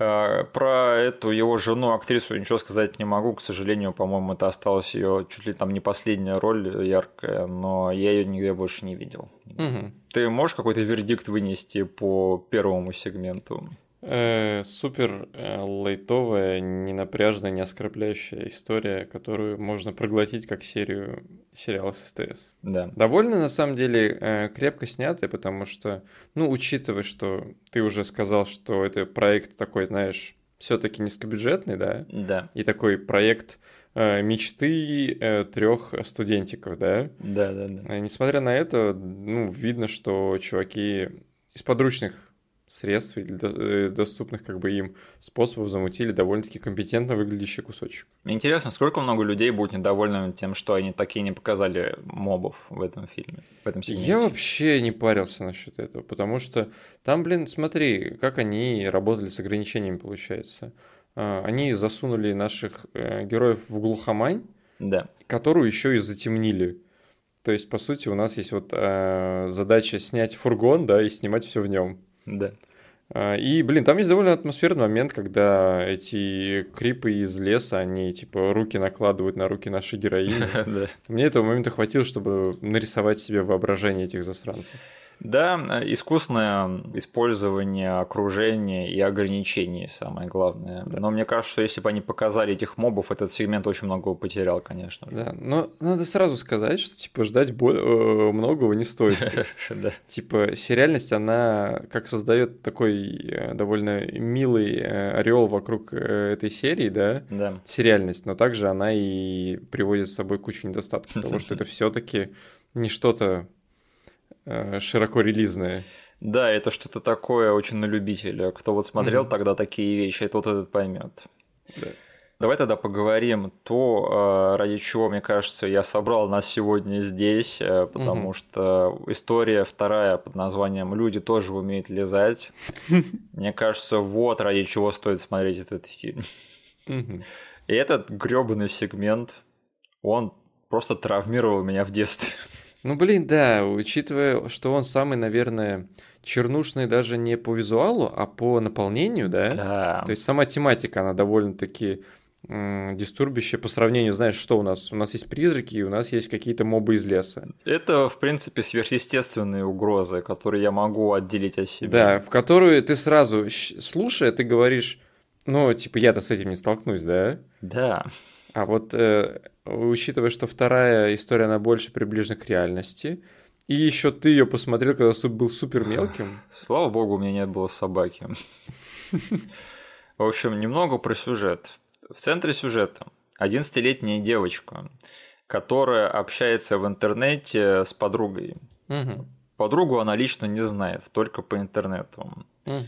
Э, про эту его жену, актрису, ничего сказать не могу. К сожалению, по-моему, это осталась ее чуть ли там не последняя роль яркая, но я ее нигде больше не видел. Угу. Ты можешь какой-то вердикт вынести по первому сегменту? Э, супер э, лайтовая, не напряжная, не оскорбляющая история, которую можно проглотить как серию сериала СТС. Да. Довольно, на самом деле, э, крепко снятая, потому что, ну, учитывая, что ты уже сказал, что это проект такой, знаешь, все-таки низкобюджетный, да? Да. И такой проект э, мечты э, трех студентиков, да? Да, да, да. Несмотря на это, ну, видно, что чуваки из подручных средств или э, доступных как бы им способов замутили довольно-таки компетентно выглядящий кусочек. Интересно, сколько много людей будет недовольны тем, что они такие не показали мобов в этом фильме, в этом сегменте? Я вообще не парился насчет этого, потому что там, блин, смотри, как они работали с ограничениями, получается. А, они засунули наших э, героев в глухомань, да. которую еще и затемнили. То есть, по сути, у нас есть вот э, задача снять фургон, да, и снимать все в нем. Да. А, и, блин, там есть довольно атмосферный момент, когда эти крипы из леса, они, типа, руки накладывают на руки нашей героини. Мне этого момента хватило, чтобы нарисовать себе воображение этих засранцев. Да, искусное использование окружения и ограничений самое главное. Да. Но мне кажется, что если бы они показали этих мобов, этот сегмент очень многого потерял, конечно. Да, но надо сразу сказать, что типа ждать боль... Э, многого не стоит. да. Типа сериальность, она как создает такой э, довольно милый э, орел вокруг этой серии, да? Да. Сериальность, но также она и приводит с собой кучу недостатков, потому что это все-таки не что-то широко релизные. Да, это что-то такое очень на любителя. Кто вот смотрел mm-hmm. тогда такие вещи, тот этот поймет. Да. Давай тогда поговорим то, э, ради чего, мне кажется, я собрал нас сегодня здесь, э, потому угу. что история вторая под названием «Люди тоже умеют лизать». Мне кажется, вот ради чего стоит смотреть этот фильм. И этот грёбаный сегмент, он просто травмировал меня в детстве. Ну, блин, да, учитывая, что он самый, наверное, чернушный даже не по визуалу, а по наполнению, да? Да. То есть сама тематика, она довольно-таки дистурбище по сравнению, знаешь, что у нас? У нас есть призраки, и у нас есть какие-то мобы из леса. Это, в принципе, сверхъестественные угрозы, которые я могу отделить от себя. Да, в которую ты сразу, слушая, ты говоришь, ну, типа, я-то с этим не столкнусь, да? Да. А вот э, учитывая, что вторая история, она больше приближена к реальности, и еще ты ее посмотрел, когда суп был супер мелким. Слава богу, у меня не было собаки. В общем, немного про сюжет. В центре сюжета 11-летняя девочка, которая общается в интернете с подругой. Угу. Подругу она лично не знает, только по интернету. Угу.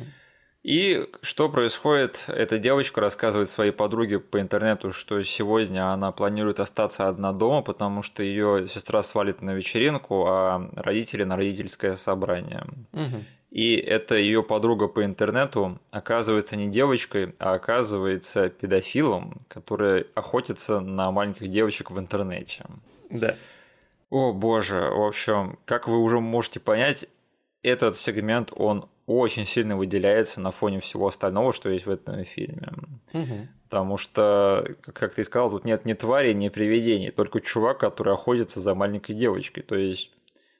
И что происходит? Эта девочка рассказывает своей подруге по интернету, что сегодня она планирует остаться одна дома, потому что ее сестра свалит на вечеринку, а родители на родительское собрание. Угу. И это ее подруга по интернету оказывается не девочкой, а оказывается педофилом, который охотится на маленьких девочек в интернете. Да. О боже, в общем, как вы уже можете понять, этот сегмент, он очень сильно выделяется на фоне всего остального, что есть в этом фильме. Угу. Потому что, как ты сказал, тут нет ни твари, ни привидений, только чувак, который охотится за маленькой девочкой. То есть,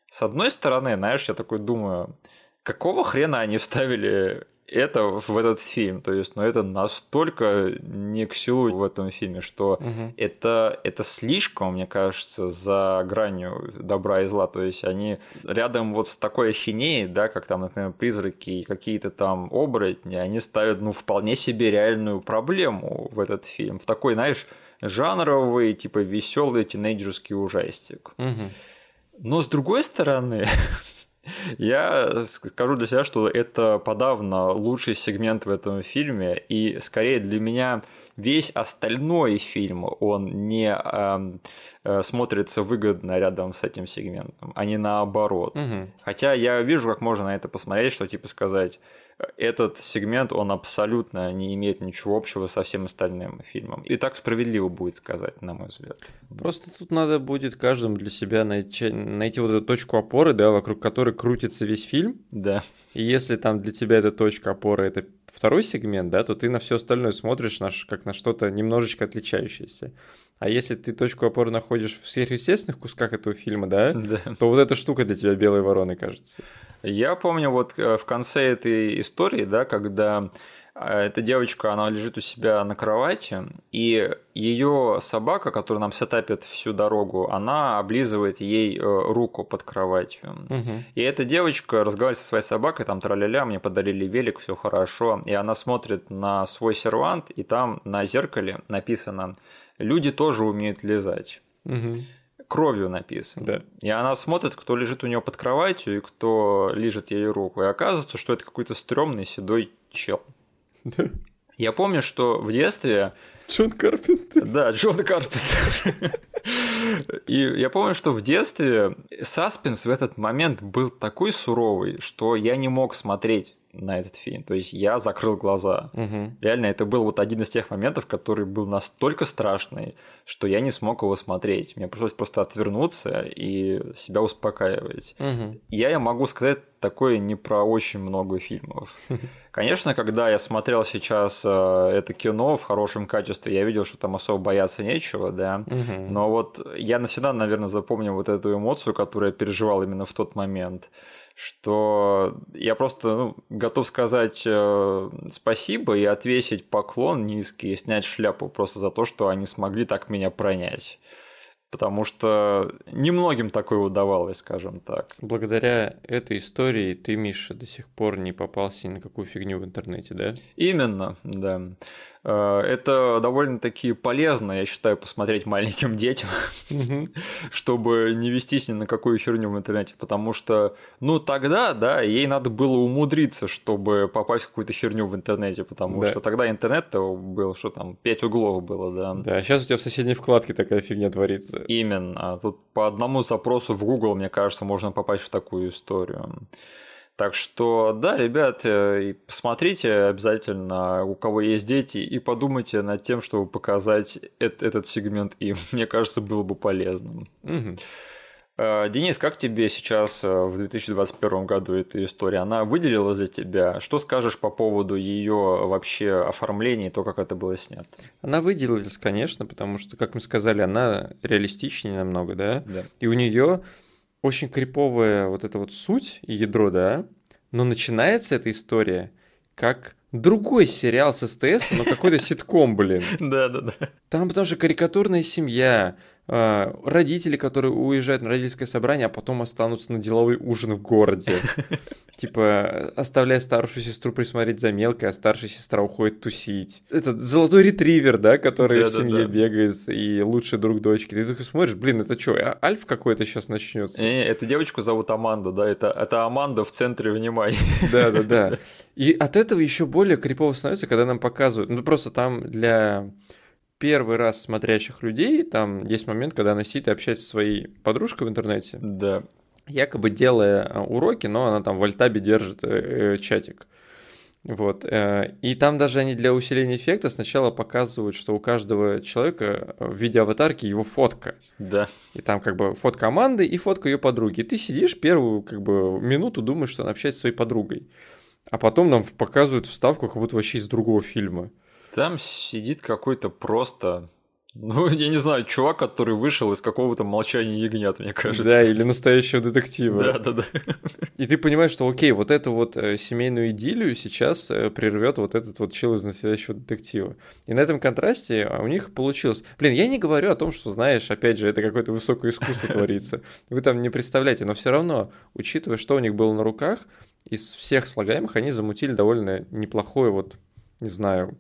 с одной стороны, знаешь, я такой думаю, какого хрена они вставили это в этот фильм. То есть, ну, это настолько не к силу в этом фильме, что угу. это, это слишком, мне кажется, за гранью добра и зла. То есть, они рядом вот с такой ахинеей, да, как там, например, призраки и какие-то там оборотни, они ставят, ну, вполне себе реальную проблему в этот фильм. В такой, знаешь, жанровый, типа веселый тинейджерский ужастик. Угу. Но с другой стороны, Я скажу для себя, что это подавно лучший сегмент в этом фильме, и скорее для меня весь остальной фильм, он не э, э, смотрится выгодно рядом с этим сегментом, а не наоборот. Угу. Хотя я вижу, как можно на это посмотреть, что типа сказать, этот сегмент, он абсолютно не имеет ничего общего со всем остальным фильмом. И так справедливо будет сказать, на мой взгляд. Просто тут надо будет каждому для себя найти, найти вот эту точку опоры, да, вокруг которой крутится весь фильм. Да. И если там для тебя эта точка опоры это второй сегмент, да, то ты на все остальное смотришь на, как на что-то немножечко отличающееся. А если ты точку опоры находишь в сверхъестественных кусках этого фильма, да, да. то вот эта штука для тебя белой вороны кажется. Я помню вот э, в конце этой истории, да, когда э, эта девочка, она лежит у себя на кровати, и ее собака, которая нам сетапит всю дорогу, она облизывает ей э, руку под кроватью. Угу. И эта девочка разговаривает со своей собакой, там траля мне подарили велик, все хорошо, и она смотрит на свой сервант, и там на зеркале написано «Люди тоже умеют лизать». Угу кровью написано. Да. И она смотрит, кто лежит у нее под кроватью и кто лежит ей руку. И оказывается, что это какой-то стрёмный седой чел. Да. Я помню, что в детстве... Джон Карпентер. Да, Джон Карпентер. И я помню, что в детстве саспенс в этот момент был такой суровый, что я не мог смотреть на этот фильм. То есть я закрыл глаза. Угу. Реально, это был вот один из тех моментов, который был настолько страшный, что я не смог его смотреть. Мне пришлось просто отвернуться и себя успокаивать. Угу. Я могу сказать такое не про очень много фильмов. Конечно, когда я смотрел сейчас э, это кино в хорошем качестве, я видел, что там особо бояться нечего, да. Угу. Но вот я навсегда, наверное, запомню вот эту эмоцию, которую я переживал именно в тот момент что я просто ну, готов сказать э, спасибо и отвесить поклон низкий, и снять шляпу просто за то, что они смогли так меня пронять потому что немногим такое удавалось, скажем так. Благодаря этой истории ты, Миша, до сих пор не попался ни на какую фигню в интернете, да? Именно, да. Э, это довольно-таки полезно, я считаю, посмотреть маленьким детям, чтобы не вестись ни на какую херню в интернете, потому что, ну, тогда, да, ей надо было умудриться, чтобы попасть в какую-то херню в интернете, потому Да. что тогда интернет был, что там, пять углов было, да. Да, а сейчас у тебя в соседней вкладке такая фигня творится. Именно. Тут по одному запросу в Google, мне кажется, можно попасть в такую историю. Так что, да, ребят, э, посмотрите обязательно, у кого есть дети, и подумайте над тем, чтобы показать эт- этот сегмент им. Мне кажется, было бы полезным. Э, Денис, как тебе сейчас э, в 2021 году эта история? Она выделилась для тебя? Что скажешь по поводу ее вообще оформления и то, как это было снято? Она выделилась, конечно, потому что, как мы сказали, она реалистичнее намного, да? Да. И у нее очень криповая вот эта вот суть и ядро, да? Но начинается эта история как другой сериал с СТС, но какой-то ситком, блин. Да, да, да. Там потому что карикатурная семья, родители, которые уезжают на родительское собрание, а потом останутся на деловой ужин в городе. Типа, оставляя старшую сестру присмотреть за мелкой, а старшая сестра уходит тусить. Этот золотой ретривер, да, который да, в семье да, да. бегает, и лучший друг дочки. Ты такой смотришь, блин, это что, а Альф какой-то сейчас начнется? Не, не, эту девочку зовут Аманда, да, это, это Аманда в центре внимания. Да, да, да. И от этого еще более крипово становится, когда нам показывают, ну просто там для первый раз смотрящих людей, там есть момент, когда она сидит и общается со своей подружкой в интернете. Да якобы делая э, уроки, но она там в альтабе держит э, э, чатик. Вот. И там даже они для усиления эффекта сначала показывают, что у каждого человека в виде аватарки его фотка. Да. И там как бы фотка команды и фотка ее подруги. И ты сидишь первую как бы минуту, думаешь, что она общается со своей подругой. А потом нам показывают вставку, как будто вообще из другого фильма. Там сидит какой-то просто ну, я не знаю, чувак, который вышел из какого-то молчания ягнят, мне кажется. Да, или настоящего детектива. Да, да, да. И ты понимаешь, что окей, вот эту вот э, семейную идиллию сейчас э, прервет вот этот вот чел из настоящего детектива. И на этом контрасте а, у них получилось. Блин, я не говорю о том, что, знаешь, опять же, это какое-то высокое искусство творится. Вы там не представляете, но все равно, учитывая, что у них было на руках, из всех слагаемых они замутили довольно неплохое вот, не знаю,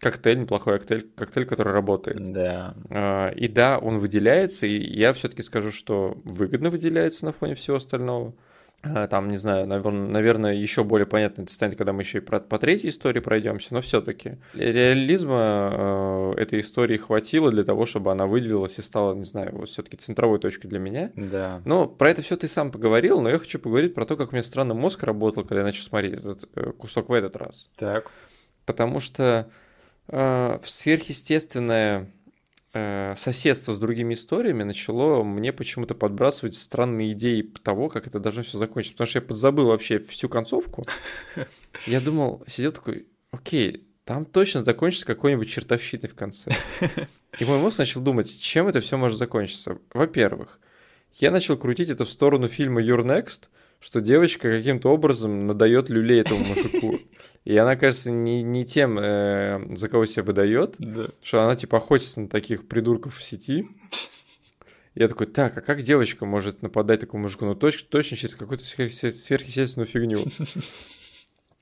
коктейль, неплохой коктейль, коктейль, который работает. Да. А, и да, он выделяется, и я все-таки скажу, что выгодно выделяется на фоне всего остального. А, там, не знаю, наверное, еще более понятно это станет, когда мы еще и по третьей истории пройдемся, но все-таки реализма э, этой истории хватило для того, чтобы она выделилась и стала, не знаю, вот все-таки центровой точкой для меня. Да. Но про это все ты сам поговорил, но я хочу поговорить про то, как у меня странно мозг работал, когда я начал смотреть этот э, кусок в этот раз. Так. Потому что э, сверхъестественное э, соседство с другими историями начало мне почему-то подбрасывать странные идеи того, как это должно все закончиться. Потому что я подзабыл вообще всю концовку. Я думал, сидел такой, окей, там точно закончится какой-нибудь чертовщиной в конце. И мой мозг начал думать, чем это все может закончиться. Во-первых, я начал крутить это в сторону фильма Your Next, что девочка каким-то образом надает люлей этому мужику. И она, кажется, не, не тем, э, за кого себя выдает, да. что она типа охотится на таких придурков в сети. Я такой, так, а как девочка может нападать такому мужику? Ну, точно, точно через какую-то сверхъестественную фигню.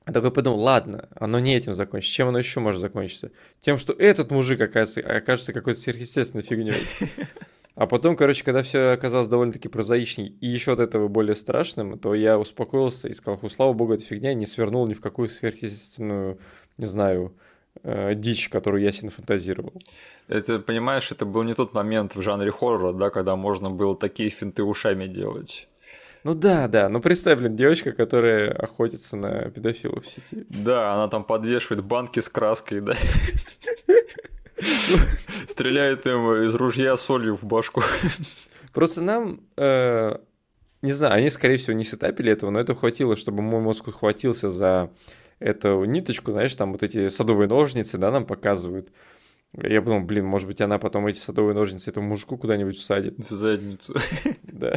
Я такой подумал, ладно, оно не этим закончится. Чем оно еще может закончиться? Тем, что этот мужик окажется, окажется какой-то сверхъестественной фигней. А потом, короче, когда все оказалось довольно-таки прозаичней и еще от этого более страшным, то я успокоился и сказал, слава богу, эта фигня не свернул ни в какую сверхъестественную, не знаю, э, дичь, которую я себе нафантазировал. Это, понимаешь, это был не тот момент в жанре хоррора, да, когда можно было такие финты ушами делать. Ну да, да, ну представь, блин, девочка, которая охотится на педофилов в сети. Да, она там подвешивает банки с краской, да. Стреляет им из ружья солью в башку. Просто нам, э, не знаю, они, скорее всего, не сетапили этого, но это хватило, чтобы мой мозг ухватился за эту ниточку, знаешь, там вот эти садовые ножницы, да, нам показывают. Я подумал, блин, может быть, она потом эти садовые ножницы этому мужику куда-нибудь всадит. В задницу. Да.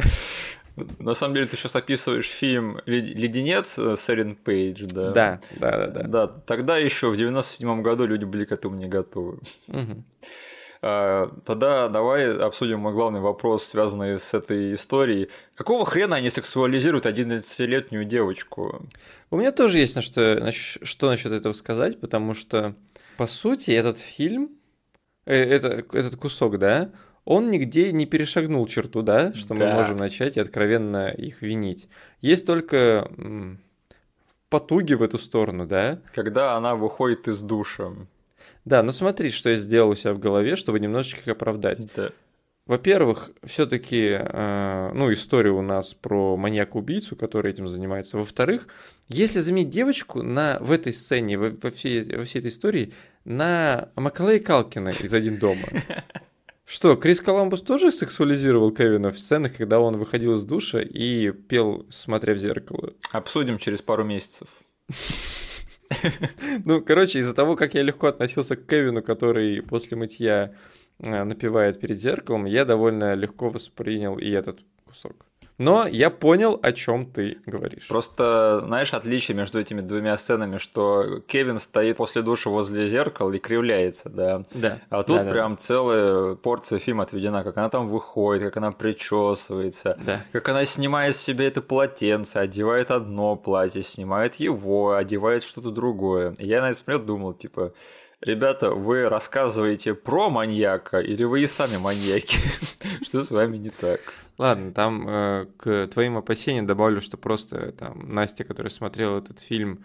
На самом деле ты сейчас описываешь фильм «Леденец» с Эрин Пейдж, да? Да, да, да. Да, да тогда еще в 97 году люди были к этому не готовы. Угу. Тогда давай обсудим мой главный вопрос, связанный с этой историей. Какого хрена они сексуализируют 11-летнюю девочку? У меня тоже есть на что, что насчет этого сказать, потому что, по сути, этот фильм, э, это, этот кусок, да, он нигде не перешагнул черту, да, что да. мы можем начать и откровенно их винить. Есть только потуги в эту сторону, да. Когда она выходит из душа. Да, ну смотри, что я сделал у себя в голове, чтобы немножечко их оправдать. Да. Во-первых, все-таки, э, ну, история у нас про маньяка-убийцу, который этим занимается. Во-вторых, если заметить девочку на, в этой сцене, во, во, всей, во всей этой истории, на Макалей Калкина из «Один дома», Что, Крис Коламбус тоже сексуализировал Кевина в сценах, когда он выходил из душа и пел, смотря в зеркало? Обсудим через пару месяцев. Ну, короче, из-за того, как я легко относился к Кевину, который после мытья напевает перед зеркалом, я довольно легко воспринял и этот кусок. Но я понял, о чем ты говоришь. Просто, знаешь, отличие между этими двумя сценами, что Кевин стоит после душа возле зеркала и кривляется, да. Да. А тут да, прям да. целая порция фильма отведена, как она там выходит, как она причесывается, да. как она снимает с себя это полотенце, одевает одно платье, снимает его, одевает что-то другое. И я на это смотрел, думал, типа, Ребята, вы рассказываете про маньяка или вы и сами маньяки? Что с вами не так? Ладно, там э, к твоим опасениям добавлю, что просто там Настя, которая смотрела этот фильм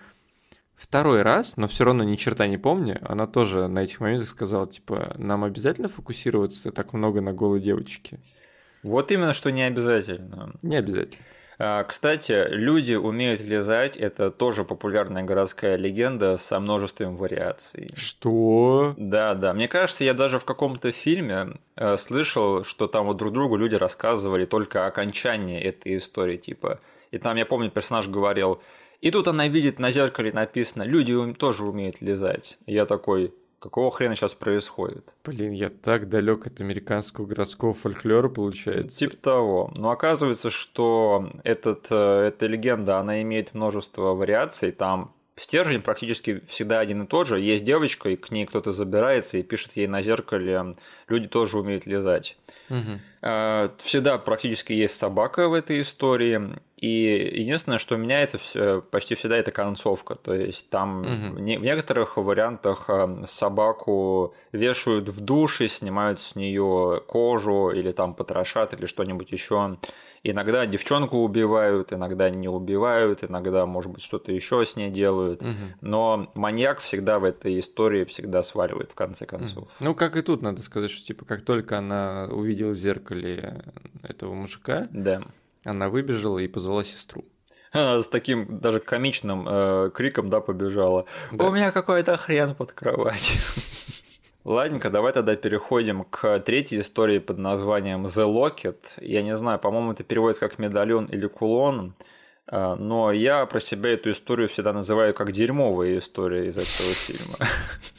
второй раз, но все равно ни черта не помню, она тоже на этих моментах сказала, типа, нам обязательно фокусироваться так много на голой девочке? Вот именно, что не обязательно. Не обязательно. А, кстати, люди умеют лизать. Это тоже популярная городская легенда со множеством вариаций. Что? Да, да. Мне кажется, я даже в каком-то фильме э, слышал, что там вот друг другу люди рассказывали только окончание этой истории, типа. И там, я помню, персонаж говорил, и тут она видит на зеркале написано, люди тоже умеют лизать. И я такой, Какого хрена сейчас происходит? Блин, я так далек от американского городского фольклора, получается. Типа того. Но оказывается, что этот, э, эта легенда, она имеет множество вариаций. Там стержень практически всегда один и тот же. Есть девочка, и к ней кто-то забирается и пишет ей на зеркале, люди тоже умеют лизать. Угу. Всегда практически есть собака в этой истории. И единственное, что меняется почти всегда, это концовка. То есть там угу. в некоторых вариантах э, собаку вешают в душе, снимают с нее кожу или там потрошат или что-нибудь еще. Иногда девчонку убивают, иногда не убивают, иногда, может быть, что-то еще с ней делают. Угу. Но маньяк всегда в этой истории всегда сваливает в конце концов. Угу. Ну, как и тут, надо сказать, что типа как только она увидела в зеркале этого мужика, да. она выбежала и позвала сестру. Она с таким даже комичным э, криком, да, побежала. Да. У меня какой-то хрен под кроватью. Ладненько, давай тогда переходим к третьей истории под названием The Locket. Я не знаю, по-моему, это переводится как медальон или кулон, а, но я про себя эту историю всегда называю как дерьмовая история из этого фильма.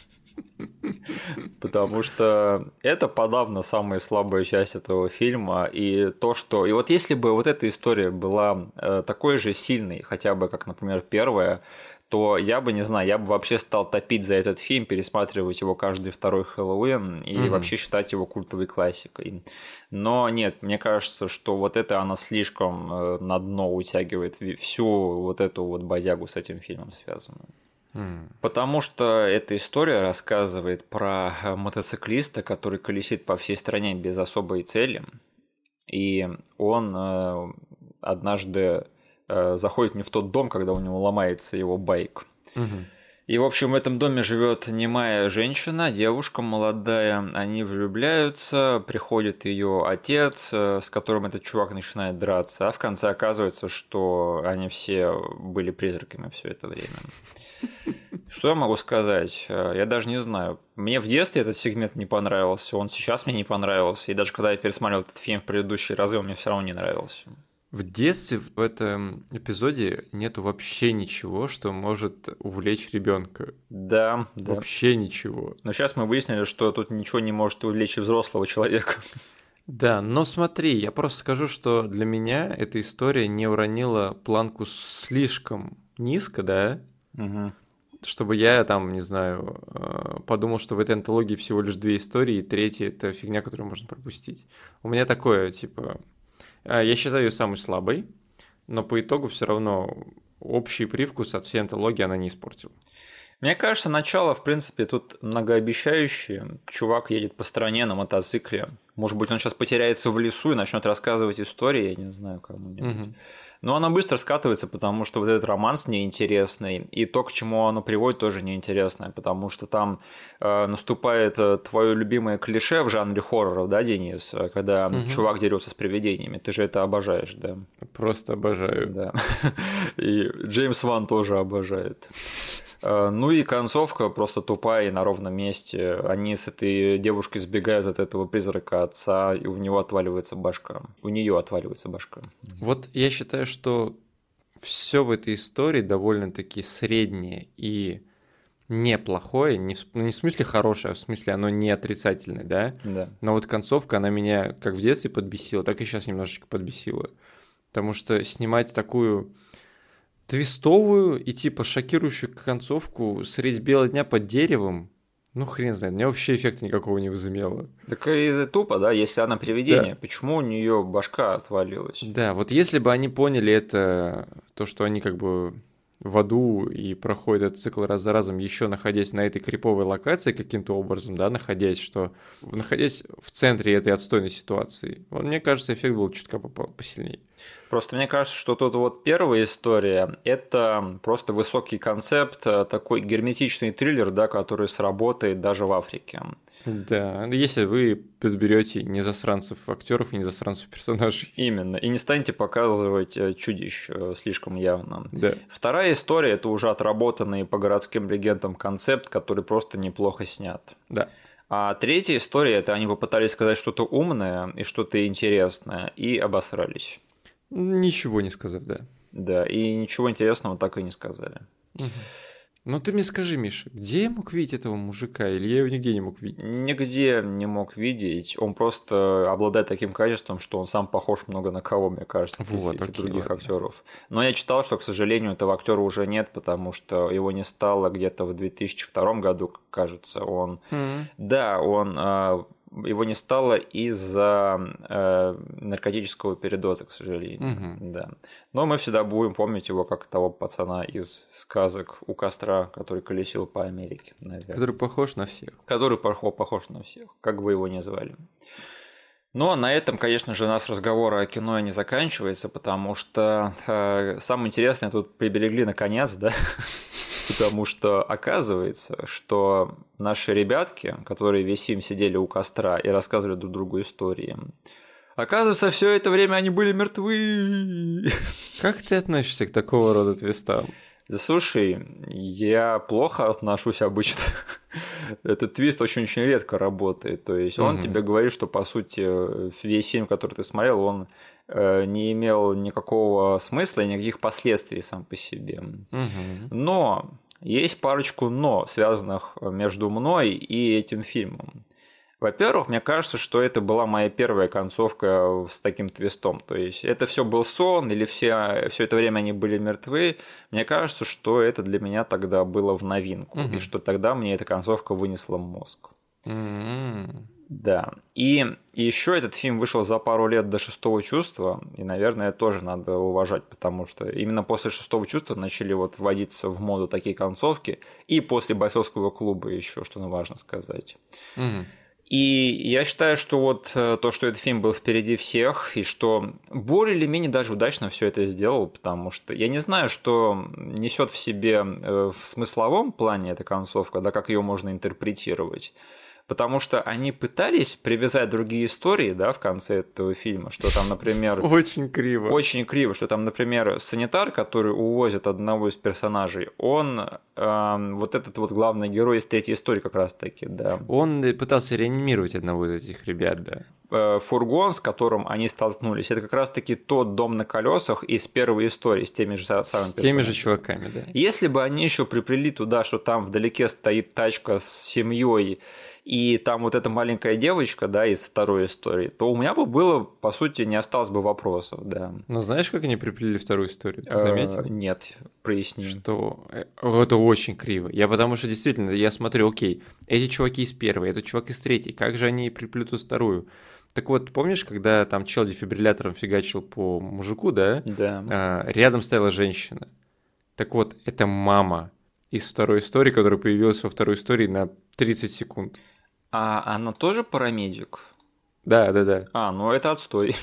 Потому что это подавно самая слабая часть этого фильма. И то, что... И вот если бы вот эта история была э, такой же сильной, хотя бы как, например, первая, то я бы, не знаю, я бы вообще стал топить за этот фильм, пересматривать его каждый второй Хэллоуин и mm-hmm. вообще считать его культовой классикой. Но нет, мне кажется, что вот это она слишком э, на дно утягивает всю вот эту вот бодягу с этим фильмом связанную. Потому что эта история рассказывает про мотоциклиста, который колесит по всей стране без особой цели. И он э, однажды Э, заходит не в тот дом, когда у него ломается его байк. Угу. И, в общем, в этом доме живет немая женщина, девушка молодая. Они влюбляются, приходит ее отец, э, с которым этот чувак начинает драться. А в конце оказывается, что они все были призраками все это время. Что я могу сказать? Э, я даже не знаю. Мне в детстве этот сегмент не понравился, он сейчас мне не понравился. И даже когда я пересматривал этот фильм в предыдущие разы, он мне все равно не нравился. В детстве в этом эпизоде нету вообще ничего, что может увлечь ребенка. Да, да. Вообще ничего. Но сейчас мы выяснили, что тут ничего не может увлечь взрослого человека. Да, но смотри, я просто скажу, что для меня эта история не уронила планку слишком низко, да? Угу. Чтобы я там, не знаю, э, подумал, что в этой антологии всего лишь две истории, и третья это фигня, которую можно пропустить. У меня такое, типа, я считаю ее самой слабой, но по итогу все равно общий привкус от всей антологии она не испортила. Мне кажется, начало, в принципе, тут многообещающее. Чувак едет по стране на мотоцикле. Может быть, он сейчас потеряется в лесу и начнет рассказывать истории, я не знаю, кому-нибудь. Угу. Но она быстро скатывается, потому что вот этот романс неинтересный, и то, к чему оно приводит, тоже неинтересное, потому что там э, наступает э, твое любимое клише в жанре хорроров, да, Денис, э, когда угу. чувак дерется с привидениями. Ты же это обожаешь, да? Просто обожаю. Да. И Джеймс Ван тоже обожает. Э, ну и концовка просто тупая и на ровном месте. Они с этой девушкой сбегают от этого призрака отца, и у него отваливается башка. У нее отваливается башка. Вот я считаю, что все в этой истории довольно-таки среднее и неплохое, не в, не в смысле хорошее, а в смысле оно не отрицательное, да? Да. Но вот концовка, она меня как в детстве подбесила, так и сейчас немножечко подбесила. Потому что снимать такую твистовую и типа шокирующую концовку средь бела дня под деревом, ну, хрен знает, мне вообще эффекта никакого не возымело. Так и тупо, да, если она привидение, да. почему у нее башка отвалилась? Да, вот если бы они поняли это, то, что они как бы в аду и проходят этот цикл раз за разом, еще находясь на этой криповой локации каким-то образом, да, находясь, что находясь в центре этой отстойной ситуации, вот, мне кажется, эффект был чутка посильнее. Просто мне кажется, что тут вот первая история – это просто высокий концепт, э, такой герметичный триллер, да, который сработает даже в Африке. Да, если вы подберете не засранцев актеров и не засранцев персонажей. Именно. И не станете показывать э, чудищ э, слишком явно. Да. Вторая история это уже отработанный по городским легендам концепт, который просто неплохо снят. Да. А третья история это они попытались сказать что-то умное и что-то интересное и обосрались. Ничего не сказав, да. Да, и ничего интересного так и не сказали. Угу. Ну ты мне скажи, Миша, где я мог видеть этого мужика, или я его нигде не мог видеть? Нигде не мог видеть. Он просто обладает таким качеством, что он сам похож много на кого, мне кажется, вот, окей, других ладно. актеров. Но я читал, что, к сожалению, этого актера уже нет, потому что его не стало где-то в 2002 году, кажется. Он, mm-hmm. да, он а, его не стало из-за э, наркотического передоза, к сожалению. Угу. Да. Но мы всегда будем помнить его как того пацана из сказок у костра, который колесил по Америке. Наверное. Который похож на всех. Который похож на всех, как бы его ни звали. Ну а на этом, конечно же, у нас разговор о кино не заканчивается, потому что э, самое интересное тут приберегли наконец, да, потому что оказывается, что наши ребятки, которые весь фильм сидели у костра и рассказывали друг другу истории, оказывается, все это время они были мертвы. Как ты относишься к такого рода твистам? Да слушай, я плохо отношусь обычно. Этот твист очень-очень редко работает. То есть он тебе говорит, что по сути весь фильм, который ты смотрел, он не имел никакого смысла и никаких последствий сам по себе. Угу. Но есть парочку но, связанных между мной и этим фильмом. Во-первых, мне кажется, что это была моя первая концовка с таким твистом. То есть это все был сон, или все, все это время они были мертвы. Мне кажется, что это для меня тогда было в новинку. Угу. И что тогда мне эта концовка вынесла мозг. Угу. Да. И, еще этот фильм вышел за пару лет до шестого чувства, и, наверное, тоже надо уважать, потому что именно после шестого чувства начали вот вводиться в моду такие концовки, и после бойцовского клуба еще, что важно сказать. Угу. И я считаю, что вот э, то, что этот фильм был впереди всех, и что более или менее даже удачно все это сделал, потому что я не знаю, что несет в себе э, в смысловом плане эта концовка, да, как ее можно интерпретировать потому что они пытались привязать другие истории, да, в конце этого фильма, что там, например... Очень криво. Очень криво, что там, например, санитар, который увозит одного из персонажей, он э, вот этот вот главный герой из третьей истории как раз-таки, да. Он пытался реанимировать одного из этих ребят, да. Э, фургон, с которым они столкнулись, это как раз-таки тот дом на колесах из первой истории с теми же самыми С теми же чуваками, да. Если бы они еще приплели туда, что там вдалеке стоит тачка с семьей и там вот эта маленькая девочка, да, из второй истории, то у меня бы было, по сути, не осталось бы вопросов, да. Но знаешь, как они приплели вторую историю? Ты заметил? Э, нет, проясни. Что э, это очень криво. Я потому что действительно, я смотрю, окей, эти чуваки из первой, этот чувак из третьей, как же они приплетут вторую? Так вот, помнишь, когда там чел дефибриллятором фигачил по мужику, да? Да. А, рядом стояла женщина. Так вот, это мама из второй истории, которая появилась во второй истории на 30 секунд. А она тоже парамедик? Да, да, да. А, ну это отстой.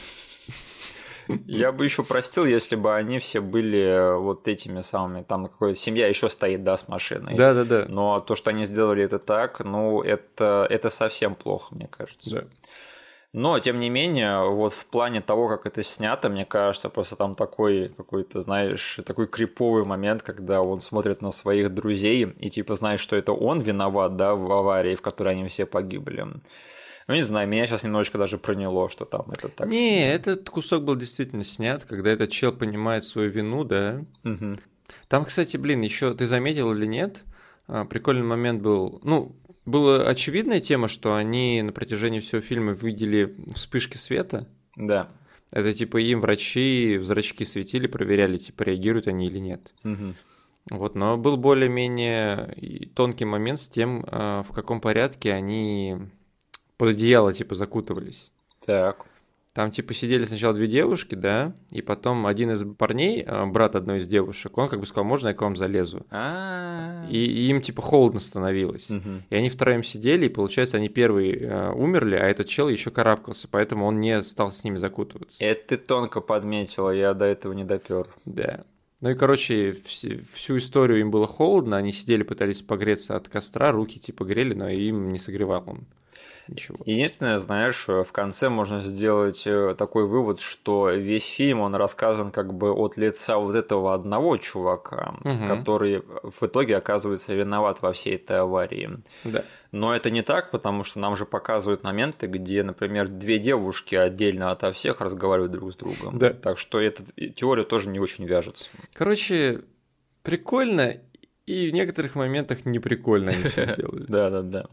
Я бы еще простил, если бы они все были вот этими самыми, там какая-то семья еще стоит, да, с машиной. Да, да, да. Но то, что они сделали это так, ну, это, это совсем плохо, мне кажется. Да. Но, тем не менее, вот в плане того, как это снято, мне кажется, просто там такой какой-то, знаешь, такой криповый момент, когда он смотрит на своих друзей и типа знает, что это он виноват, да, в аварии, в которой они все погибли. Ну, не знаю, меня сейчас немножечко даже проняло, что там это так. Не, снят. этот кусок был действительно снят, когда этот чел понимает свою вину, да. Угу. Там, кстати, блин, еще ты заметил или нет? А, прикольный момент был. Ну, была очевидная тема, что они на протяжении всего фильма видели вспышки света. Да. Это типа им врачи в зрачки светили, проверяли, типа реагируют они или нет. Мгм. Вот, но был более-менее тонкий момент с тем, а, в каком порядке они под одеяло типа закутывались. Так. Там типа сидели сначала две девушки, да, и потом один из парней, а, брат одной из девушек, он как бы сказал, можно я к вам залезу? А. И, и им типа холодно становилось. И они втроем сидели, и получается, они первые э, умерли, а этот чел еще карабкался, поэтому он не стал с ними закутываться. Это ты тонко подметила, я до этого не допер. Да. Ну и, короче, вс- всю историю им было холодно, они сидели, пытались погреться от костра, руки типа грели, но им не согревал он ничего. Единственное, знаешь, в конце можно сделать э, такой вывод, что весь фильм, он рассказан как бы от лица вот этого одного чувака, Мгм. который в итоге оказывается виноват во всей этой аварии. Да. Но это не так, потому что нам же показывают моменты, где, например, две девушки отдельно ото всех разговаривают друг с другом. Да. Так что эта теория тоже не очень вяжется. Короче, прикольно, и в некоторых моментах не прикольно они все сделали. Да-да-да.